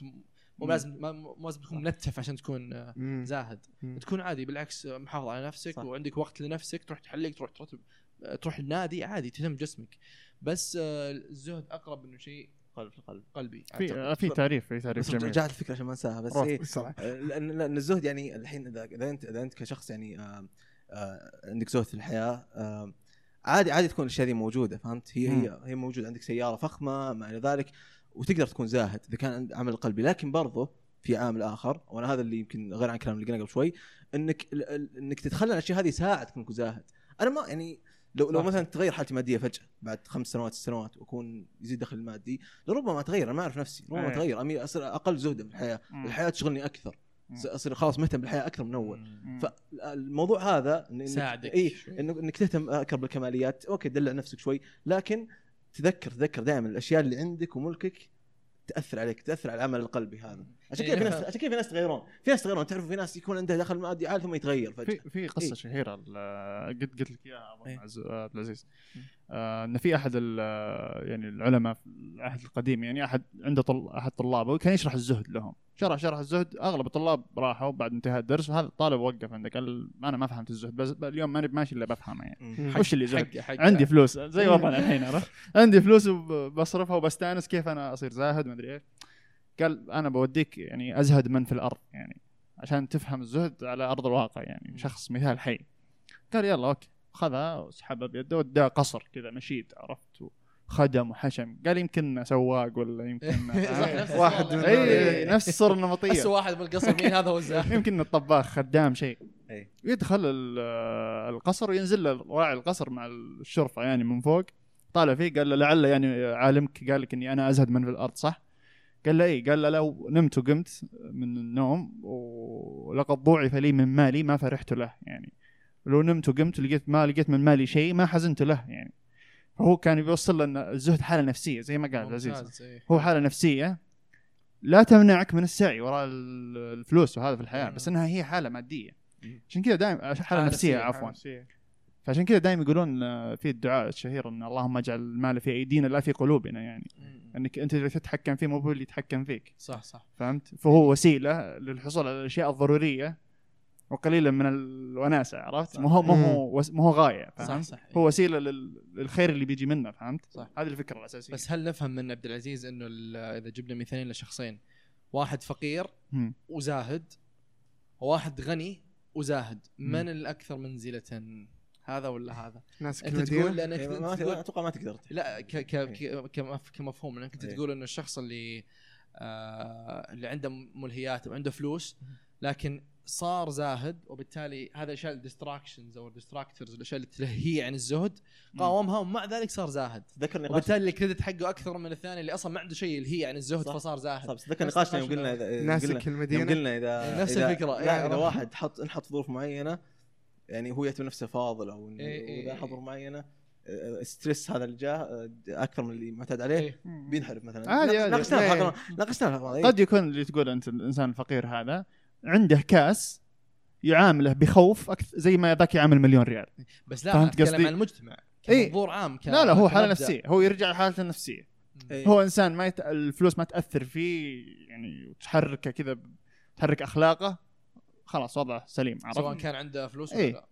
مو. لازم ما- مو لازم تكون منتف عشان تكون آه،. زاهد مم. تكون عادي بالعكس محافظ على نفسك صح. وعندك وقت لنفسك تروح تحلق تروح ترتب تروح النادي عادي تهتم بجسمك بس آه، الزهد أقرب انه شيء قلب قلب قلبي في. في تعريف في تعريف بس جميل رجعت الفكرة عشان ما أنساها بس. إيه لأن لأن الزهد يعني الحين إذا إذا أنت إذا أنت كشخص يعني آه، آه، عندك زهد في الحياة آه، عادي عادي تكون الأشياء دي موجودة فهمت هي هي هي موجودة عندك سيارة فخمة ما إلى ذلك وتقدر تكون زاهد إذا كان عمل قلبي. لكن برضه في عامل آخر وأنا هذا اللي يمكن غير عن الكلام اللي قلنا قبل شوي إنك إنك تتخلى عن الأشياء هذه يساعدك إنك تكون زاهد. أنا ما يعني لو لو. مثلا تغير حالتي المادية فجأة بعد خمس سنوات ست سنوات وأكون يزيد دخل المادي لربما اتغير أنا ما أعرف نفسي. ربما. اتغير أمي أصير أقل زهدا في الحياة. الحياة تشغلني أكثر. أصير خلاص مهتم بالحياة أكثر من أول. فالموضوع هذا إن- إنك يساعدك اي إنك تهتم أكثر بالكماليات. أوكي دلع نفسك شوي. لكن تذكر تذكر دائما الأشياء اللي عندك وملكك تأثر عليك تأثر على العمل القلبي هذا. عشان كذا في ناس عشان كذا في ناس يتغيرون. في ناس يتغيرون. تعرفوا في ناس يكون عنده دخل مادي عالي ثم يتغير فجأة. في في قصة إيه. شهيرة قد قلت لك إياها إيه. عبد العزيز. آه، إن في أحد يعني العلماء في العهد القديم يعني أحد عنده طل أحد طلابه وكان يشرح الزهد لهم. شرح شرح الزهد أغلب الطلاب راحوا بعد انتهاء الدرس وهذا الطالب وقف عنده قال أنا ما فهمت الزهد بس اليوم ماني ماشي إلا بفهمه يعني. وش اللي زهد؟ حق حق عندي فلوس. زي وضعنا الحين عرفت؟ عندي فلوس وبصرفها وبستأنس كيف أنا أصير زاهد؟ ما أدري إيش. قال أنا بوديك يعني أزهد من في الأرض يعني عشان تفهم الزهد على أرض الواقع يعني شخص مثال حي. قال يلا أوكي. خذها وسحبها بيده وداه قصر كذا مشيد عرفت خدم وحشم. قال يمكن سواق ولا يمكن [laughs] واحد إي نفس الصورة بس النمطيه واحد بالقصر مين هذا هو الزاهد [laughs] يمكن الطباخ خدام شيء. يدخل ال- القصر وينزل له راعي القصر مع الشرطه يعني من فوق. طالع فيه قال له لعل يعني عالمك قال لك إني أنا أزهد من في الأرض صح؟ قال له اي قال له لو نمت وقمت من النوم ولقد ضوعف لي من مالي ما فرحت له يعني لو نمت وقمت ولقيت ما لقيت من مالي شيء ما حزنت له يعني فهو كان بيوصل له إن الزهد حالة نفسية زي ما قال ممتاز، إيه. هو حالة نفسية لا تمنعك من السعي وراء ال- الفلوس وهذا في الحياة. بس إنها هي حالة مادية. عشان كذا دائما حالة, حالة نفسية نفسية، عفوا فعشان كذا دائما يقولون آه، في الدعاء الشهير إن اللهم اجعل المال في أيدينا لا في قلوبنا يعني. إنك أنت اللي تتحكم فيه مو هو اللي يتحكم فيك. صح صح. فهمت؟ فهو وسيلة للحصول على الأشياء الضرورية وقليلا من الوناسة عرفت؟ مو هو مو هو مو هو غاية صح فهمت؟ صح. هو وسيلة لل- للخير اللي بيجي منه فهمت؟ صح. هذه الفكرة الأساسية. بس هل نفهم من عبد العزيز إنه إذا جبنا مثالين لشخصين واحد فقير. وزاهد وواحد غني وزاهد. من الأكثر منزلة هذا ولا هذا؟ ناس أنت تقول لأنك إيه، ما- ما تقول أتوقع ما تقدر لا ك ك ك- كمف- كمفهوم لأنك أنت إيه. تقول انه الشخص اللي آه اللي عنده ملهيات وعنده فلوس لكن صار زاهد وبالتالي هذا الاشياء ال distractions أو ال distractors الأشياء اللي تلهيه عن الزهد قاومها ومع ذلك صار زاهد. تذكر نقاش وبالتالي ال credit حقه أكثر من الثاني اللي أصلا ما عنده شيء يلهيه عن الزهد صح. فصار زاهد. صح تذكر نفس نقاشنا يوم. قلنا اذا ناسك يوم المدينة. قلنا اذا نفس إذا- الفكرة، إيه، لا إذا عرفت. واحد حط انحط ظروف معينة يعني هو يعتبر نفسه فاضل أو إنه إيه، إيه، اذا إيه. ظروف معينه ستريس هذا اللي جاه آه، أكثر من اللي معتاد عليه إيه. بينحرف مثلا عادي،. ناقشناها إيه. ناقشناها الحلقة، إيه. قد يكون اللي تقول أنت الإنسان الفقير هذا عنده كاس يعامله بخوف أكثر زي ما ذاك يعامل مليون ريال بس لا فهمت أتكلم قصدي؟ عن المجتمع إيه. كمنظور عام ك... لا لا هو حالة. نفسية هو يرجع لحالته النفسية إيه. هو إنسان ما يت... الفلوس ما تأثر فيه يعني وتحركه كذا تحرك أخلاقه خلاص وضعه سليم سواء عرفت؟ كان عنده فلوس ولا إيه. لا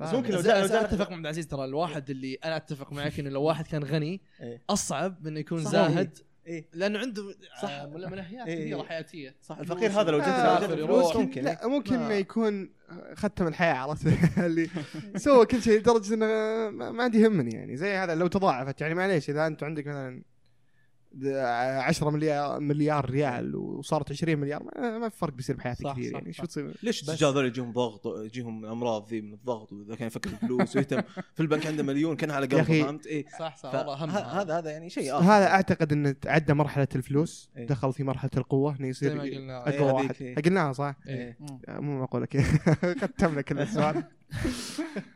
بس ممكن لو جاء أتفق مع عبد العزيز ترى الواحد اللي أنا أتفق معك إنه لو واحد كان غني إيه. أصعب من إنه يكون. زاهد إيه. لأنه عنده صح. صح منهيات إيه. كثيره حياتية صح الفقير هذا لو جت آه،. فلوس ممكن. لا ممكن ما- إنه يكون ختم الحياة عرفت [laughs] اللي سوى كل شيء لدرجة إنه ما ما عندي يهمني يعني زي هذا لو تضاعفت يعني معليش إذا انت عندك مثلا 10 مليار مليار ريال وصارت 20 مليار ما, ما في فرق بيصير بحياتي صح، كثير صح، يعني صح. شو تصير ليش بس- الرجال ذول يجيهم ضغط يجيهم أمراض ذي من الضغط وإذا كان يفكر في الفلوس ويهتم في البنك عنده مليون كان على قلبه فهمت؟ إيه صح صح والله هذا هذا يعني شيء آخر. هذا أعتقد انه تعدى مرحلة الفلوس إيه. دخل في مرحلة القوة إنه زي ما يصير قلنا إيه، اقوى هذيك، واحد إيه. قلناها صح؟ إيه. مو معقوله كذا [laughs] ختمنا كل السؤال [laughs]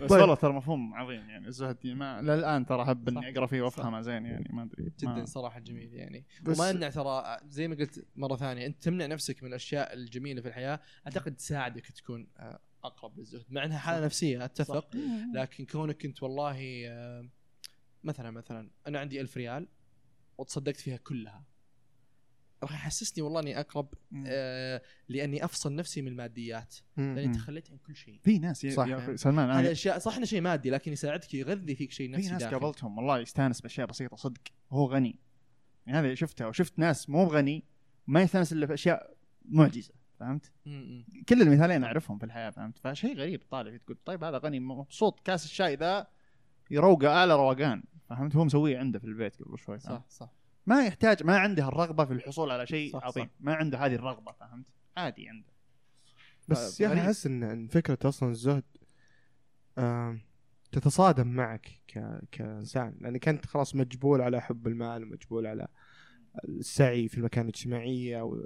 بس طيب. والله ترى مفهوم عظيم يعني الزهد ما للآن ترى احب صح. اني أقرأ فيه وأفهمه زين يعني ما أدري جدا صراحة جميل يعني. وما يمنع ترى زي ما قلت مرة ثانية أنت تمنع نفسك من الأشياء الجميلة في الحياة أعتقد تساعدك تكون آه، أقرب للزهد مع إنها حالة نفسية أتفق. لكن كونك أنت والله آه، مثلا مثلا أنا عندي ألف ريال وتصدقت فيها كلها. راح يحسسني والله إني أقرب مم. آه لأني أفصل نفسي من الماديات مم. لأني مم. تخليت عن كل شيء في ناس يا صح. يا سلمان هذا أنا اشياء صح إنه شيء مادي لكن يساعدك يغذي فيك شيء في نفسي ناس داخلي. قابلتهم والله يستانس بأشياء بسيطة صدق وهو غني يعني هذا شفتها وشفت ناس مو غني ما يستانس إلا في اشياء معجزة فهمت؟ م- م. كل المثالين أعرفهم في الحياة فهمت؟ فشيء غريب طالع فيه تقول طيب هذا غني مبسوط كاس الشاي ذا يروقه اعلى روقان فهمت؟ هو مسويه عنده في البيت قبل شوي؟ صح صح ما يحتاج ما عنده الرغبة في الحصول على شيء صح، عظيم صح. ما عنده هذه الرغبة فهمت؟ عادي عنده بس يا أخي غريب. أحس ان إن فكرة أصلا الزهد آم، تتصادم معك ك... كإنسان لأنك أنت خلاص مجبول على حب المال ومجبول على السعي في المكان الاجتماعيه و...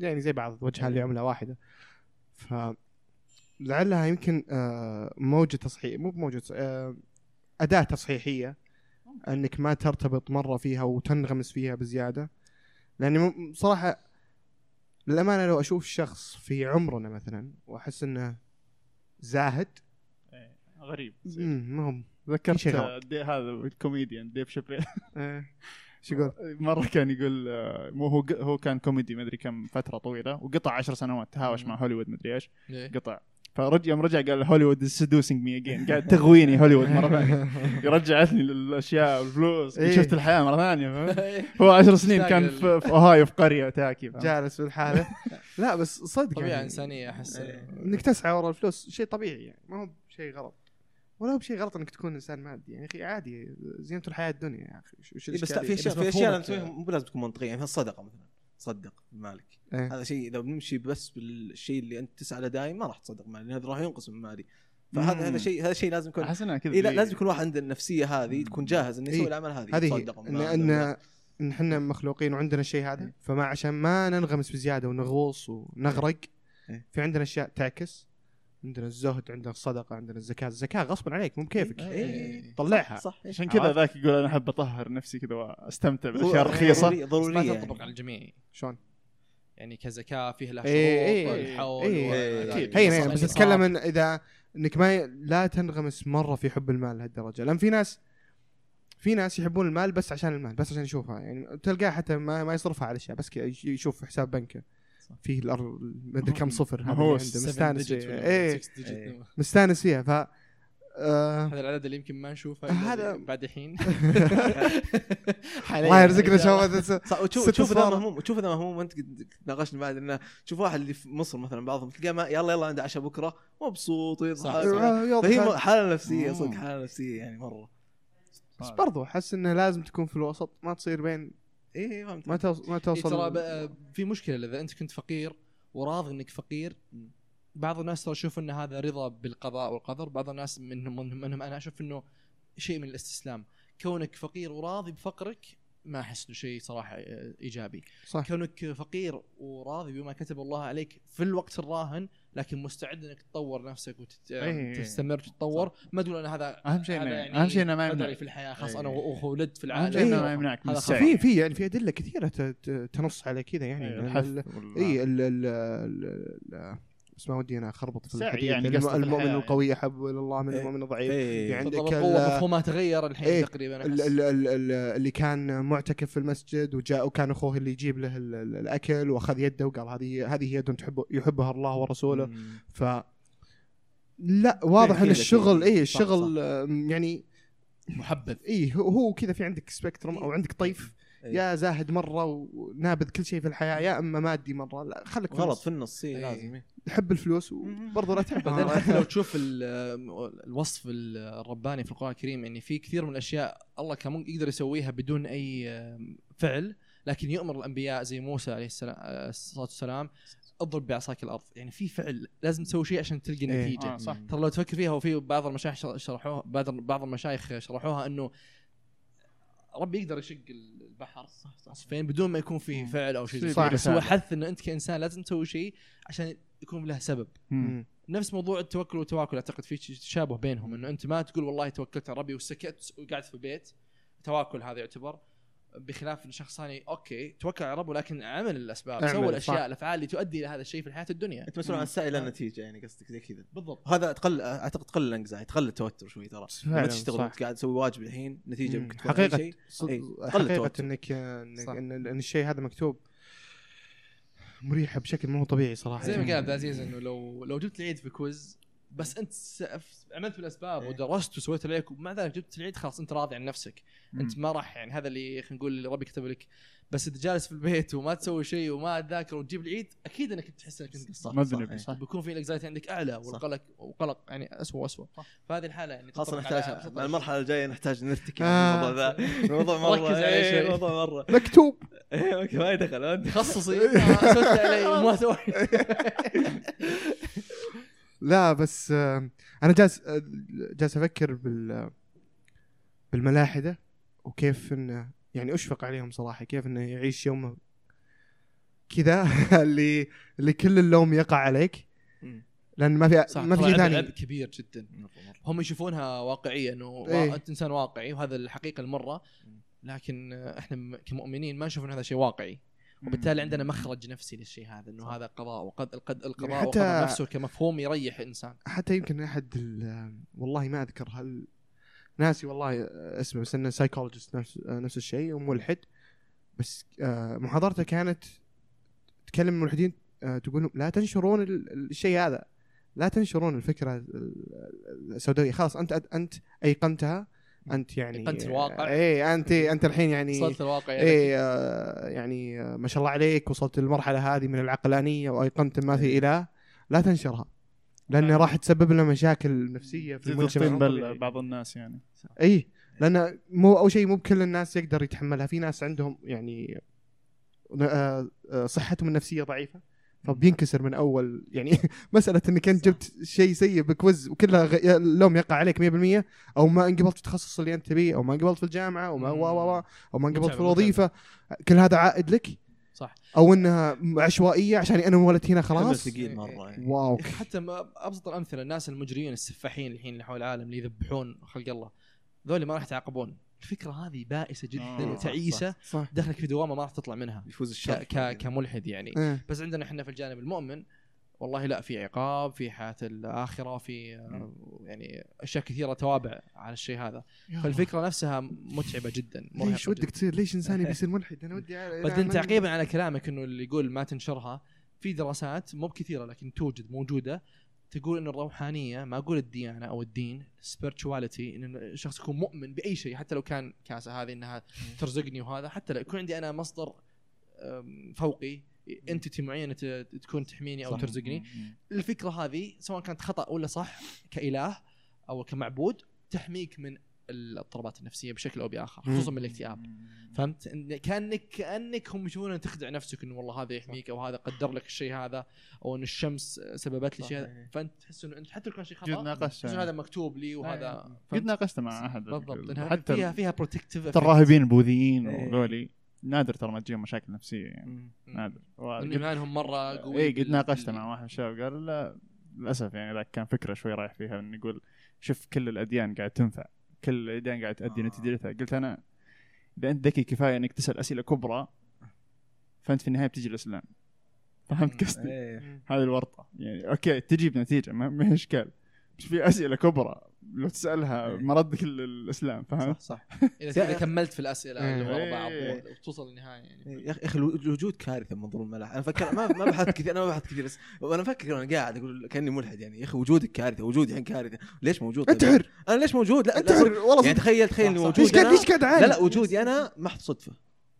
يعني زي بعض وجهها لعمله واحدة ف لعلها يمكن آه، موجة تصحيح مو بموجة آه، أداة تصحيحية انك ما ترتبط مرة فيها وتنغمس فيها بزيادة لأني م- صراحة للأمانة لو أشوف شخص في عمرنا مثلا وأحس إنه زاهد إيه، غريب مم، ما هو ذكرت هذا الكوميديان ديف شابيل إيه. شو يقول؟ مرة كان يقول آه، مو هو هو كان كوميدي مدري كم فترة طويلة وقطع عشر سنوات تهاوش. مع هوليوود مدري إيش ليه؟ قطع فرجع يوم رجع قال هوليوود is seducing me again قاعد تغويني هوليوود مرة ثانية. [laughs] رجعتني للأشياء والفلوس إيه. شفت الحياة مرة ثانية فهمت؟ [laughs] هو عشر سنين كان في, في أوهايو في قرية تاكي فهمت؟ جالس في الحالة. [laughs] لا بس صدق طبيعة يعني. إنسانية أحس. إنك تسعى ورا الفلوس شيء طبيعي يعني. ما هو بشيء غلط. ولا هو بشيء غلط إنك تكون إنسان مادي. يعني أخي عادي زينة الحياة الدنيا يا أخي. وش- إيه بس لا؟ في اشياء في أشياء تسويها مو لازم تكون منطقية. يعني الصدقة مثلا. تصدق بمالك إيه. هذا شيء إذا بنمشي بس بالشيء اللي أنت تسعى له دايم ما راح تصدق مالي لأن هذا راح ينقص من مالي فهذا مم. هذا شيء هذا شيء لازم يكون احس انها كذا إيه لا لازم يكون واحد عنده النفسية هذه تكون جاهز إنه يسوي إيه. الاعمال هذه هذه ان إن إن إحنا مخلوقين وعندنا الشيء هذا فما عشان ما ننغمس بزيادة ونغوص ونغرق إيه. في عندنا أشياء تعكس عندنا الزهد عندنا الصدقة عندنا الزكاة الزكاة غصبا عليك مو بكيفك إيه. طلعها صح إيه. عشان كذا؟ ذاك يقول أنا أحب أطهر نفسي كذا وأستمتع بالأشياء الرخيصة ضروريه ما يعني. تنطبق على الجميع شلون؟ يعني كزكاة فيه لها إيه، شروط إيه، والحول إيه، صح، هي بس. أتكلم ان إذا إنك ما ي... لا تنغمس مرة في حب المال لهالدرجه لأن في ناس في ناس يحبون المال بس عشان المال بس عشان يشوفها يعني تلقاه حتى ما, ما يصرفها على أشياء بس يشوف حساب بنكه فيه الأر... ما أدري كم صفر هذا هو مستانس فيها ولا إيه. إيه. مستانس فيها ف آه... هذا العدد اللي يمكن ما نشوفه هذا- بعد الحين [laughs] الله يرزقنا شباب تشوف [laughs] اذا. مهموم تشوف اذا مهموم انت قد ناقشنا بعد إنه تشوف واحد اللي في مصر مثلا بعضهم تلقاه ما- يلا يلا عنده عشاء بكرة مبسوط ويضحك. فهي. حالة نفسية. صدق حالة نفسية يعني مرة بس برضو أحس إنه لازم تكون في الوسط ما تصير بين إيه فهمت ما توصل ما إيه توصل ترى في مشكلة إذا أنت كنت فقير وراضي إنك فقير. بعض الناس ترى يشوف إن هذا رضا بالقضاء والقدر بعض الناس منهم منهم, منهم أنا أشوف إنه شيء من الاستسلام كونك فقير وراضي بفقرك ما أحس إنه شيء صراحة آه، إيجابي. صح. كونك فقير وراضي بما كتب الله عليك في الوقت الراهن لكن مستعد إنك تطور نفسك إيه. وتستمر تتطور. ما تقول ان هذا أهم شيء هذا يعني اهم شيء إنه ما يمنع. في الحياة إيه. أنا و- ولدت في أهم العالم. شيء إنه ما إيه. يمنعك في في يعني في أدلة كثيرة ت- ت- تنص على كذا يعني. إيه، اي ال ال ال- ال- بس ما ودي أنا أخربط في الحديث يعني المؤمن القوي احب إلى الله من إيه. المؤمن الضعيف إيه. في عندك بالضبط ال- القوه مفهومها تغير الحين إيه. تقريبا ال-. ال- ال- ال- اللي كان معتكف في المسجد وجاء وكان أخوه اللي يجيب له ال- ال- الأكل وأخذ يده وقال هذه هذه يد تحب يحبها الله ورسوله مم. ف لا واضح إن الشغل. اي صح، الشغل يعني محبذ اي هو- هو كذا في عندك spectrum أو عندك طيف إيه. يا زاهد مرة ونابذ كل شيء في الحياة يا أما مادي مرة لا خليك في غلط النص. في النص اي إيه. لازم إيه. تحب الفلوس وبرضه لا تحب. [laughs] حتى لو تشوف ال- الوصف الرباني في القرآن الكريم يعني في كثير من الأشياء الله كان يقدر يسويها بدون أي فعل لكن يؤمر الأنبياء زي موسى عليه السلام الصلاة والسلام اضرب بعصاك الأرض يعني في فعل لازم تسوي شيء عشان تلقى إيه. النتيجه آه صح ترى لو تفكر فيها وفي بعض المشايخ شر- شرحوها بعض بعض المشايخ شرحوها إنه ربي يقدر يشق البحر فين بدون ما يكون في مم. فعل أو شيء زي صح. كذا. بس هو فعلا. حث انه أنت كإنسان لازم تسوي شيء عشان يكون له سبب. مم. نفس موضوع التوكل والتواكل أعتقد في تشابه بينهم انه أنت ما تقول والله توكلت على ربي وسكت وقعدت في البيت تواكل هذا يعتبر بخلاف إن شخص ثاني okay توكل على ربه لكن عمل الأسباب سوى الأشياء صح. الأفعال اللي تؤدي إلى هذا الشيء في الحياة الدنيا أنت مسؤول عن السعي للنتيجه يعني قصدك زي كذا بالضبط وهذا تقل أعتقد تقل ال anxiety تقل التوتر شوي ترى لما تشتغل قاعد تسوي واجب الحين نتيجة مم. ممكن تكون أي حقيقة شيء صد-. قل حقيقة التوتر. انك انك. إن إن الشيء هذا مكتوب مريحة بشكل مو طبيعي صراحة زي ما. قال عبد العزيز إنه لو لو جبت العيد في quiz بس انت عملت بالأسباب إيه. ودرست وسويت عليك ومع ذلك جبت العيد خلاص انت راضي عن نفسك. انت ما راح يعني هذا اللي خلينا نقول اللي ربي كتب لك. بس انت جالس في البيت وما تسوي شيء وما تذاكر وتجيب العيد أكيد إنك تحس إنك أنت قصرت مذنب صح. صح. بيكون في ال anxiety عندك أعلى والقلق وقلق يعني اسوء واسوء. فهذه الحالة يعني خاصة نحتاج مع المرحلة الجاية نحتاج نرتكي آه. الموضوع ذا. الموضوع مرة ركز عليه. إيه، شوي. الموضوع مرة. مكتوب. إيه، ما يدخل ما. تخصصي آه، سويت علي وما [laughs] سويت. [laughs] لا بس آه، أنا جالس آه، جالس أفكر بال بالملاحدة وكيف انه يعني أشفق عليهم صراحة كيف إنه يعيش يومه كذا [laughs] اللي اللي كل اللوم يقع عليك. لأن ما في صح ما في شيء ثاني. عبء كبير جدا. هم يشوفونها واقعية إنه. وا- أنت إنسان واقعي وهذا الحقيقة المره لكن آه، إحنا كمؤمنين ما نشوف ان هذا شيء واقعي. وبالتالي عندنا مخرج نفسي للشيء هذا إنه هذا قضاء وقد القد القضاء يعني حتى- وقدر نفسه كمفهوم يريح الإنسان. حتى يمكن أحد ال- والله ما أذكر هل ناسي والله اسمه بس إنه psychologist نفس نفس الشيء وملحد بس آه، محاضرته كانت تكلم الملحدين آه، تقول لهم لا تنشرون ال- الشيء هذا لا تنشرون الفكرة ال- السوداوية خلاص أنت أنت أيقنتها أنت يعني أيقنت الواقع. اي أنت أنت الحين يعني وصلت الواقع اي آه، يعني آه، ما شاء الله عليك وصلت للمرحلة هذه من العقلانية وأيقنت ما في إله. لا تنشرها لأنه راح تسبب لنا مشاكل نفسية في زي المجتمع. بل. بعض الناس يعني. اي لأن مو أول شيء مو بكل الناس يقدر يتحملها. في ناس عندهم يعني آه، آه، صحتهم النفسية ضعيفة. فبينكسر من أول يعني [laughs] مسألة إنك أنت جبت شيء سيء بكوز وكلها غ- اللوم يقع عليك 100% أو ما انقبلت في التخصص اللي أنت تبيه أو ما انقبلت في الجامعة أو ما و و و أو ما انقبلت في الوظيفة كل هذا عائد لك؟ صح. أو إنها عشوائية عشان أنا انولدت هنا خلاص؟ ثقيل مرة يعني. واو. [laughs] حتى ما- أبسط الأمثلة الناس المجرمين السفاحين الحين اللي حول العالم اللي يذبحون خلق الله ذولي ما راح يتعاقبون. الفكرة هذه بائسة جدا آه، وتعيسة. صح. دخلك في دوامة ما راح تطلع منها. يفوز ك الشر ك كملحد يعني. إيه. بس عندنا إحنا في الجانب المؤمن والله لا في عقاب في حياة الآخرة في يعني أشياء كثيرة توابع على الشيء هذا. فالفكرة نفسها متعبة جدا. ليش ودك. تصير؟ ليش إنسان يبي يصير ملحد؟ أنا ودي بعدين تعقيبا على كلامك إنه اللي يقول ما تنشرها في دراسات مو بكثيرة لكن توجد موجودة تقول ان الروحانية ما أقول الديانة أو الدين spirituality إن الشخص يكون مؤمن بأي شيء حتى لو كان كاسة هذه إنها ترزقني وهذا حتى لو يكون عندي أنا مصدر فوقي انتيتي معينة تكون تحميني أو. ترزقني. الفكرة هذه سواء كانت خطأ ولا صح كإله أو كمعبود تحميك من الاضطرابات النفسية بشكل أو بآخر خصوصا من الاكتئاب فهمت؟ كانك كأنك هم يشوفون تخدع نفسك إنه والله هذا يحميك أو هذا قدر لك الشيء هذا أو ان الشمس سببت لي شيء. فأنت تحس انه أنت حتى لو كان شيء خطأ إنه هذا مكتوب لي وهذا. قد فهمت؟ ناقشت مع أحد بالضبط. حتى فيها فيها protective الراهبين البوذيين إيه. وذولي نادر ترى ما تجيهم مشاكل نفسية يعني. نادر. ايمانهم مرة قوي اي قد بال- ناقشت بال- مع واحد من الشباب قال لا للأسف يعني ذاك كان فكرة شوي رايح فيها إنه يقول شوف كل الأديان قاعد تنفع. كل الاديان قاعد تؤدي آه. نتيجتها قلت أنا إذا أنت ذكي كفاية إنك تسأل أسئلة كبرى فأنت في النهاية بتجي الاسلام فهمت قصدي؟ إيه. هذه الورطة يعني okay تجيب نتيجة ما ما هي إشكال بس في أسئلة كبرى لو تسألها إيه. مردك ال- الإسلام فهمت؟ صح. صح [laughs] اذا كملت في الأسئلة اللي ورا إيه. بعض وتوصل للنهاية يعني. إيه، يا أخي يا أخي الوجود كارثة من منظور الملاحدة أنا فكر ما ما بحثت كثير أنا ما بحثت كثير بس وأنا أفكر وأنا قاعد أقول كأني ملحد يعني. يا أخي وجودك كارثة وجودي الحين كارثة. ليش موجود؟ انتحر. أنا ليش موجود؟ لا, انتحر والله يعني. تخيل تخيل اني. موجود. ليش قاعد ليش قاعد لا لا وجودي أنا محض صدفة.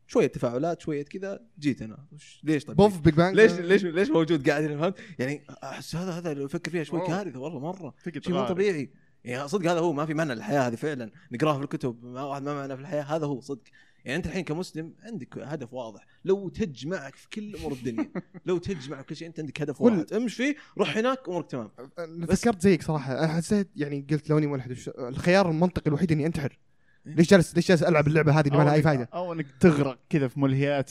شوية تفاعلات شوية كذا جيت أنا. وش- ليش طيب؟ بوف Big Bang ليش ليش ليش موجود قاعد هنا فهمت؟ يعني أحس هذا هذا لو أفكر فيها شوي. كارثة والله مرة. شيء مو. طبيعي. يعني صدق هذا هو ما في معنى للحياة هذه فعلا. نقراها في الكتب ما واحد ما معنى في الحياة هذا هو صدق. يعني أنت الحين كمسلم عندك هدف واضح. لو تج معك في كل أمور الدنيا [laughs] لو تج معك في كل شيء أنت عندك هدف واحد. امشي فيه روح هناك أمورك تمام. فكرت زيك صراحة. أنا حسيت يعني قلت لوني ملحد الخيار المنطقي الوحيد إني أنتحر. ليش جالس ليش جالس ألعب اللعبة هذه اللي ما لها اي فائده أو إنك تغرق كذا في ملهيات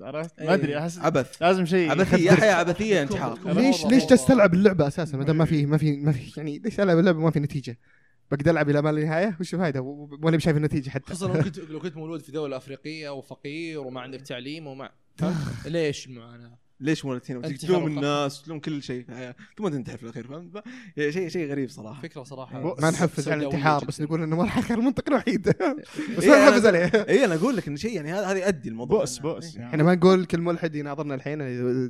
عرفت؟ ما أدري أحس عبث. لازم شيء. عبثيه [laughs] حياه عبثيه انتحار ليش ليش جالس والله. تلعب اللعبة أساسا؟ ما دام ما في ما في ما في يعني ليش العب اللعبة ما في نتيجة؟ بقدر ألعب إلى ما لا نهاية؟ وش الفائده ولا بشايف النتيجة حتى؟ خصوصا لو كنت لو كنت مولود في دولة أفريقية وفقير وما عندك تعليم وما فهمت؟ ليش المعاناة؟ ليش انتحار تلوم. الناس تلوم كل شيء في الحياة ثم تنتحر في الأخير فهمت شيء شيء غريب صراحة فكرة صراحة ما نحفز على الانتحار. بس نقول إنه ما راح الخيار المنطقي الوحيد [laughs] بس إيه، ما نحفز عليه اي أنا أقول لك ان شيء يعني هذا يؤدي الموضوع بؤس بؤس إيه، يعني. إحنا ما نقول كل ملحد يناظرنا الحين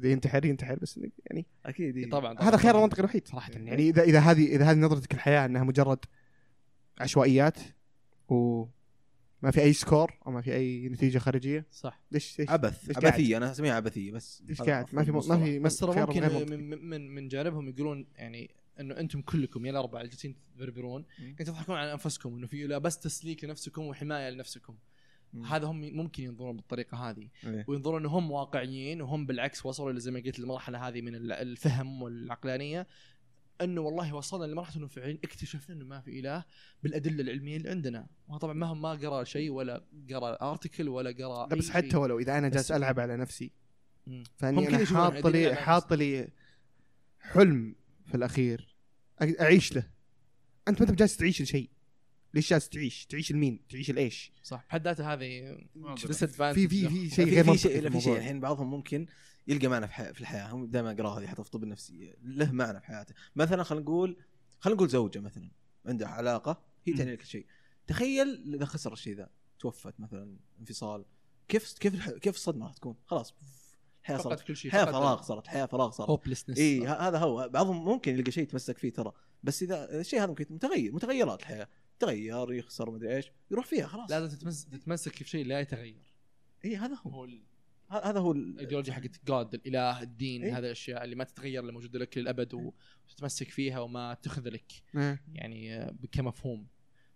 ينتحر ينتحر بس يعني أكيد إيه. طبعا. هذا الخيار المنطقي الوحيد صراحة يعني اذا إذا هذه إذا هذه نظرتك الحياة إنها مجرد عشوائيات وما في أي سكور أو ما في أي نتيجة خارجية صح ليش ليش عبث ليش قاعد؟ عبثيه أنا أسميها عبثيه بس ليش هذا قاعد ما في. ما في بس ترى ممكن. من, من من جانبهم يقولون يعني إنه أنتم كلكم يا الأربعة اللي جالسين تبربرون. يعني تضحكون على أنفسكم إنه في لا بس تسليك لنفسكم وحماية لنفسكم مم. هذا هم ممكن ينظرون بالطريقة هذه إيه. وينظرون انهم واقعيين وهم بالعكس وصلوا زي ما قلت المرحلة هذه من ال- الفهم والعقلانية أنه والله وصلنا لمرحلة انه فعليا اكتشفنا أنه ما في إله بالأدلة العلمية اللي عندنا وطبعا ما هم ما قرأ شيء ولا قرأ ارتكل ولا قرأ لا بس حتى. ولو إذا أنا جالس ألعب على نفسي فإني أنا حاط لي حاط لي حلم في الأخير أعيش له أنت ما أنت جالس تعيش لشيء ليش جالس تعيش؟ تعيش لمين؟ تعيش لإيش؟ صح بحد ذاته هذه في- disadvantage في في شيء غير في شيء. الحين بعضهم ممكن يلقى معنى في, حي... في الحياة. هم دائما اقراها هذه حتى في الطب النفسي له معنى في حياته. مثلا خلينا نقول خلينا نقول زوجة مثلا. عندها علاقة هي تعني لك شيء. تخيل إذا خسر الشيء ذا توفت مثلا انفصال. كيف كيف الح... كيف الصدمة راح تكون؟ خلاص الحياة صارت كل شيء حياة فراغ صارت حياة فراغ صارت. Hopelessness. إي هذا هو. بعضهم ممكن يلقى شيء يتمسك فيه ترى. بس إذا الشيء هذا ممكن متغير. متغيرات الحياة. تغير يخسر مدري إيش. يروح فيها خلاص. لازم تتمس- تتمسك في شيء لا يتغير. إي هذا هو. هو هذا هو ال- الايديولوجيا حقت God الإله الدين إيه. هذه الأشياء اللي ما تتغير اللي موجودة لك للأبد وتتمسك فيها وما تخذلك إيه. يعني آه، كمفهوم.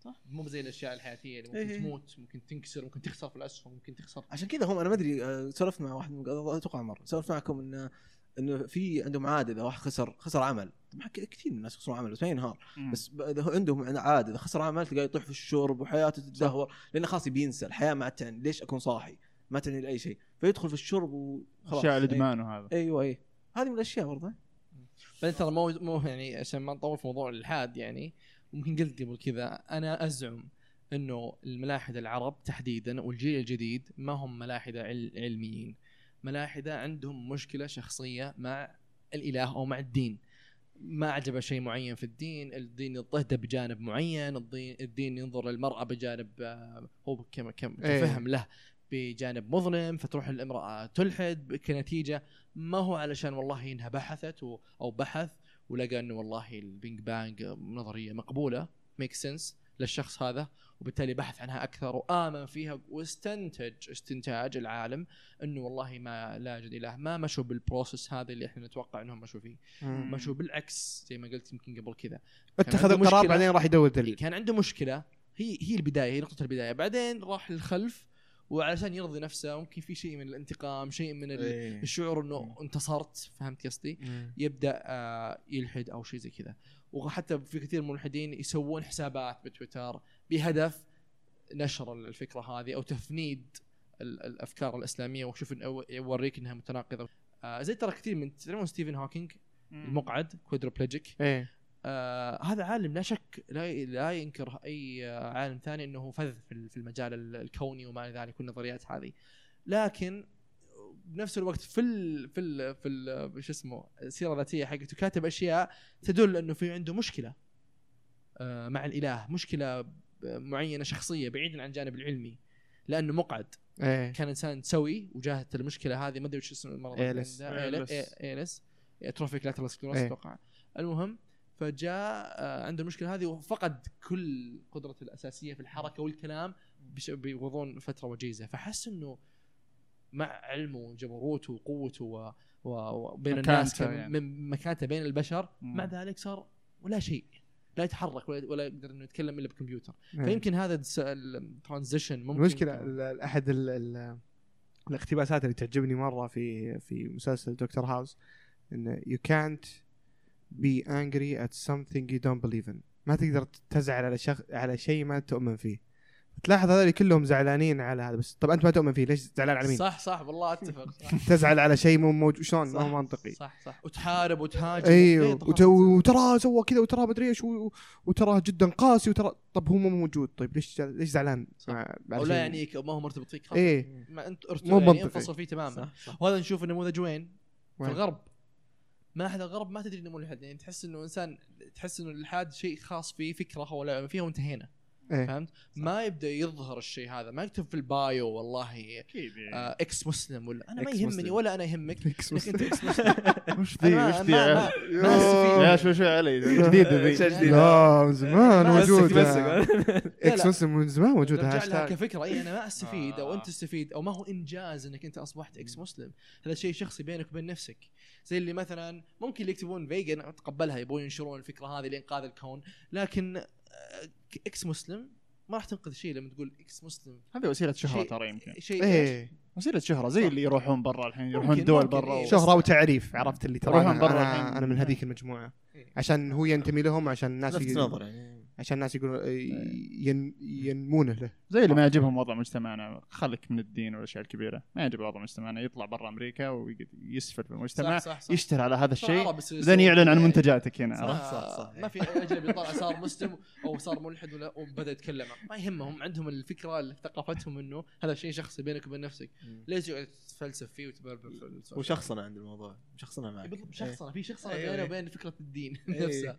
صح. مو زي الأشياء الحياتية اللي ممكن إيه. تموت ممكن تنكسر ممكن تخسر في الاسهم ممكن تخسر. عشان كذا هم أنا ما أدري آه، سولفت مع واحد من- أتوقع مرة سولفت معكم انه إنه في عندهم عادة إذا واحد خسر خسر عمل. طبعا كثير من الناس يخسرون عمل بس ما ينهار. بس هو عندهم عادة إذا خسر عمل تلقاه يطيح في الشرب وحياته تتدهور لأنه خلاص بينسى الحياة ما تعني ليش أكون صاحي؟ ما تعني لأي شيء. فيدخل في الشرب وخلاص. أشياء أي- الإدمان وهذا. أيوه اي هذه من الأشياء برضه. بعدين ترى مو مو يعني عشان ما نطول في موضوع الإلحاد يعني ممكن قلت قبل كذا أنا أزعم إنه الملاحدة العرب تحديدا والجيل الجديد ما هم ملاحدة عل علميين. ملاحدة عندهم مشكلة شخصية مع الإله أو مع الدين. ما عجبه شيء معين في الدين الدين يضطهده بجانب معين الدين, الدين ينظر للمرأة بجانب آه، هو كم كم إيه. كفهم له. بجانب مظلم فتروح الامرأة تلحد كنتيجة ما هو علشان والله إنها بحثت أو بحث ولقى إنه والله ال Big Bang نظرية مقبولة make sense للشخص هذا وبالتالي بحث عنها أكثر وآمن فيها واستنتج استنتاج العالم إنه والله ما لا يوجد اله ما مشوا بال process هذا اللي إحنا نتوقع إنهم مشوا فيه. مشوا بالعكس زي ما قلت يمكن قبل كذا اتخذ القرار. بعدين راح يدور دليل كان عنده مشكلة هي هي البداية هي نقطة البداية بعدين راح للخلف وعشان يرضي نفسه ممكن في شيء من الانتقام شيء من إيه. الشعور إنه انتصرت فهمت قصدي؟ يبدأ آه، يلحد أو شيء زي كذا. وحتى في كثير من الملحدين يسوون حسابات بتويتر بهدف نشر الفكرة هذه أو تفنيد ال- الأفكار الإسلامية. وشوف يوريك إنها متناقضة. آه زي ترى كثير من تعرفون ستيفن هوكينج؟ المقعد quadriplegic إيه. آه هذا عالم لا شك لا لا ينكر أي آه، عالم ثاني إنه فذ في ال- في المجال ال- الكوني وما إلى ذلك والنظريات هذه. لكن بنفس الوقت في ال في ال في ال شو اسمه السيرة الذاتية حقته كاتب أشياء تدل إنه في عنده مشكلة آه مع الإله مشكلة معينة شخصية بعيدا عن الجانب العلمي لأنه مقعد. إيه. كان إنسان سوي وجاهت المشكلة هذه ما أدري وش اسم المرض. ALS. ALS. atrophic lateral sclerosis إيه. أتوقع. المهم فجاء آه، عنده المشكلة هذه وفقد كل قدرته الأساسية في الحركة والكلام بغضون فترة وجيزة فحس إنه مع علمه وجبروته وقوته و... وبين الناس يعني. من مكانته بين البشر مم. مع ذلك صار ولا شيء لا يتحرك ولا, ولا يقدر إنه يتكلم إلا بكمبيوتر إيه. فيمكن هذا الترانزيشن ممكن المشكلة ال- ال- أحد ال ال الاقتباسات اللي تعجبني مرة في في مسلسل دكتور هاوس إنه you can't be angry at something you don't believe in ما تقدر تزعل على شخص على شيء ما تؤمن فيه تلاحظ هذول كلهم زعلانين على هذا بس طب أنت ما تؤمن فيه ليش زعلان على مين؟ صح صح والله أتفق صح [laughs] تزعل على شيء مو موجود شلون ما هو منطقي صح صح وتحارب وتهاجم أيوه إيه،. وت- وترى سوى كذا وترى مدري إيش و- وترى جدا قاسي وترى طب هو مو موجود طيب ليش ليش زعلان؟ مع- أو لا يعنيك أو ما هو مرتبط فيك خلاص. إيه ما انت مو يعني منطقي. انفصل فيه تماما وهذا نشوف النموذج وين؟ في؟ الغرب ما أحد الغرب ما تدري إنه ملحد يعني تحس إنه إنسان تحس إنه الالحاد شيء خاص فيه فكرة هو لا فيها وانتهينا. إيه. فهمت؟ ما يبدأ يظهر الشيء هذا ما يكتب في ال bio والله أكيد يعني. آه ex Muslim ولا أنا ما يهمني مسلم. ولا أنا يهمك. ex [laughs] انك مسلم. انت ex Muslim. [laughs] وش ذي؟ وش ذي؟ يا- شوي شوي علي؟ جديده [laughs] ذي؟ جديدة. لا من زمان ما موجود مسك مسك. ex Muslim من زمان موجود نرجع لها هاشتاج. كفكرة. اي أنا ما أستفيد أو آه. أنت تستفيد أو ما هو إنجاز إنك أنت أصبحت ex Muslim. هذا شيء شخصي بينك وبين نفسك. زي اللي مثلا ممكن اللي يكتبون vegan اتقبلها يبون ينشرون الفكرة هذه لإنقاذ الكون. لكن ex Muslim ما راح تنقذ شيء لما تقول ex Muslim هذه وسيلة شهرة ترى يمكن شيء إيه وسيلة شهرة زي. اللي يروحون برا الحين يروحون دول برا إيه. شهرة وتعريف عرفت اللي ترى أنا, أنا. أنا من هذيك المجموعة إيه. عشان هو ينتمي لهم عشان الناس لفت نظر يعني عشان الناس يقولون ين ينمونه له. زي اللي ما يعجبهم وضع مجتمعنا. خليك من الدين والأشياء الكبيرة. ما يعجب وضع مجتمعنا. يطلع برا أمريكا ويسفل في المجتمع صح صح صح. يشتري على هذا الشيء بعدين يعلن عن إيه. منتجاتك هنا صح عرفت؟ صح صح. ما في اجنبي طلع صار مسلم أو صار ملحد ولا وبدا يتكلم. ما يهمهم عندهم الفكرة اللي في ثقافتهم إنه هذا شيء شخصي بينك وبين نفسك. ليش تتفلسف فيه وتبربر؟ وشخصنا عند الموضوع. شخصنا معك. بالضبط شخصنه في شخصنه أيوة، بينه. وبين فكرة الدين. نفسها.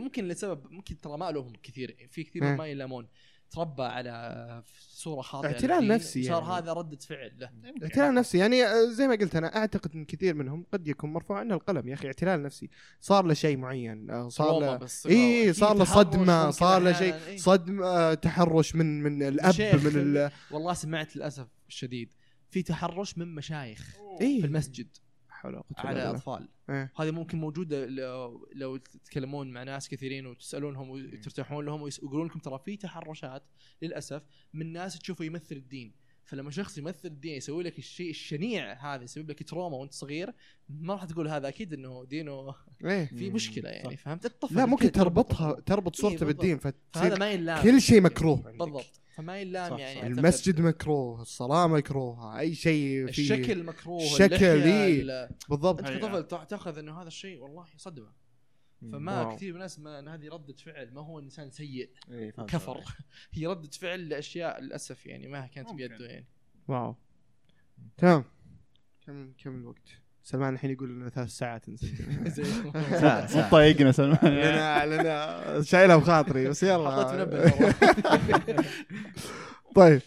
ممكن لسبب ممكن ترى ما لهم كثير في كثير إيه. ما يلامون تربى على صورة خاطئة اعتلال نفسي صار يعني. هذا ردة فعل له اعتلال نفسي يعني آه، زي ما قلت أنا أعتقد إن كثير منهم قد يكون مرفوع عنه القلم يا أخي اعتلال نفسي صار له شيء معين آه، صار تروما له. اي صار له صدمة صار له شيء إيه. صدمة آه، تحرش من من الأب شيخ من ال والله سمعت للأسف الشديد في تحرش من مشايخ إيه. في المسجد حول على. أطفال إيه. هذه ممكن موجودة لو, لو تتكلمون مع ناس كثيرين وتسألونهم وترتاحون لهم ويقولون لكم ترى في تحرشات للأسف من ناس تشوفه يمثل الدين فلما شخص يمثل الدين يسوي لك الشيء الشنيع هذا يسبب لك تروما وانت صغير ما راح تقول هذا أكيد إنه دينه إيه في. مشكلة يعني صح. فهمت الطفل لا ممكن تربطها تربط صورته بالضبط. بالدين فهذا ما ينلام كل شيء مكروه عندك. بالضبط فما ينلام صح، يعني صح. المسجد مكروه الصلاة مكروهة أي شيء فيه الشكل مكروه الشكل، إيه. ال- بالضبط أنت أيوة. كطفل تع- تأخذ إنه هذا الشيء والله صدمه فما واو. كثير من الناس ما هذه ردة فعل ما هو إنسان سيء. إيه، كفر. [laughs] هي ردة فعل لأشياء للأسف يعني ما كانت ممكن. بيده يعني. واو. تمام. كم كم الوقت؟ سلمان الحين يقول لنا ثلاث ساعات [laughs] [laughs] مو طايقنا سلمان. لنا لنا شايلها بخاطري بس حطيت يلا منبه مرة. طيب.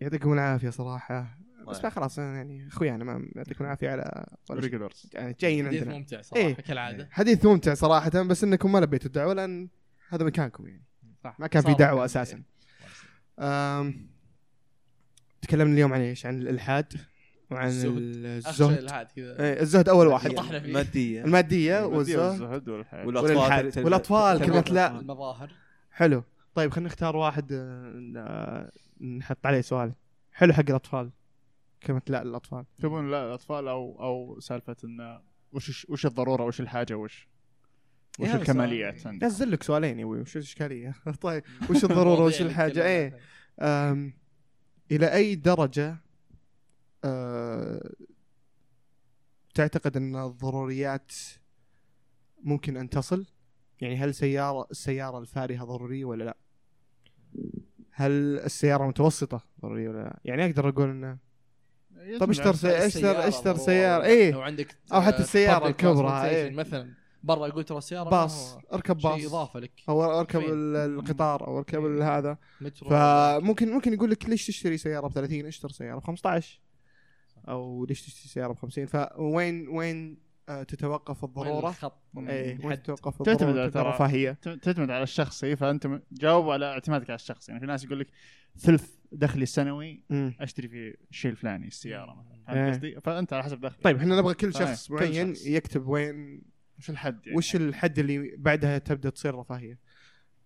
يعطيكم العافية صراحة. بس طيب. خلاص يعني أخوي أنا ما يعطيكم العافية على. ريجولرز يعني جايين حديث عندنا. ممتع صراحة إيه. كالعادة. حديث ممتع صراحة بس إنكم ما لبيتوا الدعوة لأن هذا مكانكم يعني. صح. ما كان في دعوة. أساسا. تكلمنا اليوم عن إيش؟ عن الإلحاد وعن الزهد. الزهد. الهاد كذا. إيه، الزهد أول واحد. طحنا فيه. مادية المادية والزهد. والإلحاد. والأطفال، كلمة لا. المظاهر. حلو. طيب خلينا نختار واحد آه، نحط عليه سؤال. حلو حق الأطفال. كلمه لا للاطفال تبون لا الأطفال أو أو سالفة انه وش وش الضرورة؟ وش الحاجة؟ وش وش يا الكماليات. عندك. نزل لك سؤالين يا أبوي. وش الإشكالية؟ [laughs] طيب [laughs] وش الضرورة؟ وش الحاجة؟ إيه. أم إلى أي درجة أه تعتقد إن الضروريات ممكن أن تصل؟ يعني هل سياره السيارة الفارهة ضرورية ولا لا؟ هل السيارة المتوسطه ضرورية ولا لا؟ يعني أقدر أقول انه طب اشتر سي- اشتر اشتر سيارة. إيه. لو عندك أو حتى آه، السيارة public الكبرى، إيه. مثلا برا يقول ترى السياره باص أركب باص. إضافة لك. أو أركب القطار أو أركب إيه. هذا. فممكن ممكن يقول لك ليش تشتري سيارة ب 30 اشتر سيارة ب 15 أو ليش تشتري سيارة ب 50 فوين وين آه، تتوقف الضرورة؟ الخط؟ إيه وين. تتوقف تعتمد الضروره على وتتوقف ترى- الرفاهيه تعتمد على الشخص. إيه، فأنت جاوب على اعتمادك على الشخص. يعني في ناس يقول لك ثلث دخلي السنوي مم. أشتري فيه الشيء الفلاني السيارة مثلا. إيه. فهمت قصدي؟ فأنت على حسب دخلك. طيب إحنا نبغى كل طيب، شخص كل معين شخص. يكتب وين وش الحد يعني؟ وش الحد اللي بعدها تبدأ تصير رفاهية.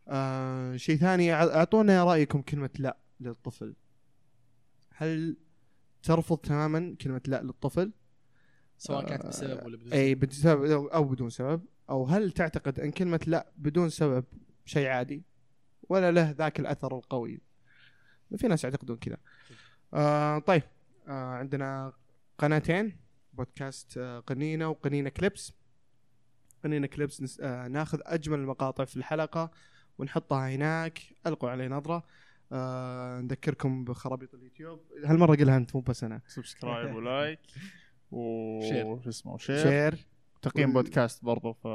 آه شيء ثاني أعطونا رأيكم كلمة لا للطفل. هل ترفض تماما كلمة لا للطفل؟ سواء كانت بسبب ولا بدون أي بسبب أو- أو بدون سبب. أو هل تعتقد أن كلمة لا بدون سبب شيء عادي؟ ولا له ذاك الأثر القوي؟ في ناس يعتقدون كذا. آه طيب آه عندنا قناتين بودكاست آه قنينة وقنينة كليبس. قنينة كليبس نس... آه ناخذ أجمل المقاطع في الحلقة ونحطها هناك. ألقوا عليه نظرة. آه نذكركم بخرابيط اليوتيوب. هالمرة قلها أنت مو بس أنا. subscribe و like و [laughs] share. اسمه share share تقييم وال- بودكاست برضو في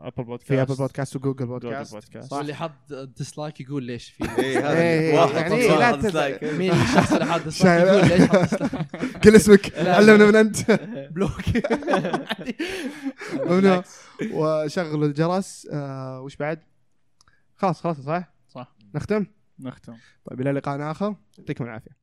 Apple Podcast في Apple Podcast و Google Google Podcast podcast. صح. واللي حط dislike يقول ليش في اي هذا إيه، واحد يعني طبعاً لا dislike. مين الشخص اللي حط dislike يقول ليش حط dislike [laughs] قل اسمك. علمنا من أنت [laughs] block ممنوع وشغلوا الجرس آه وش بعد؟ خلاص خلاص صح؟ صح نختم؟ نختم طيب إلى لقاء آخر يعطيكم العافية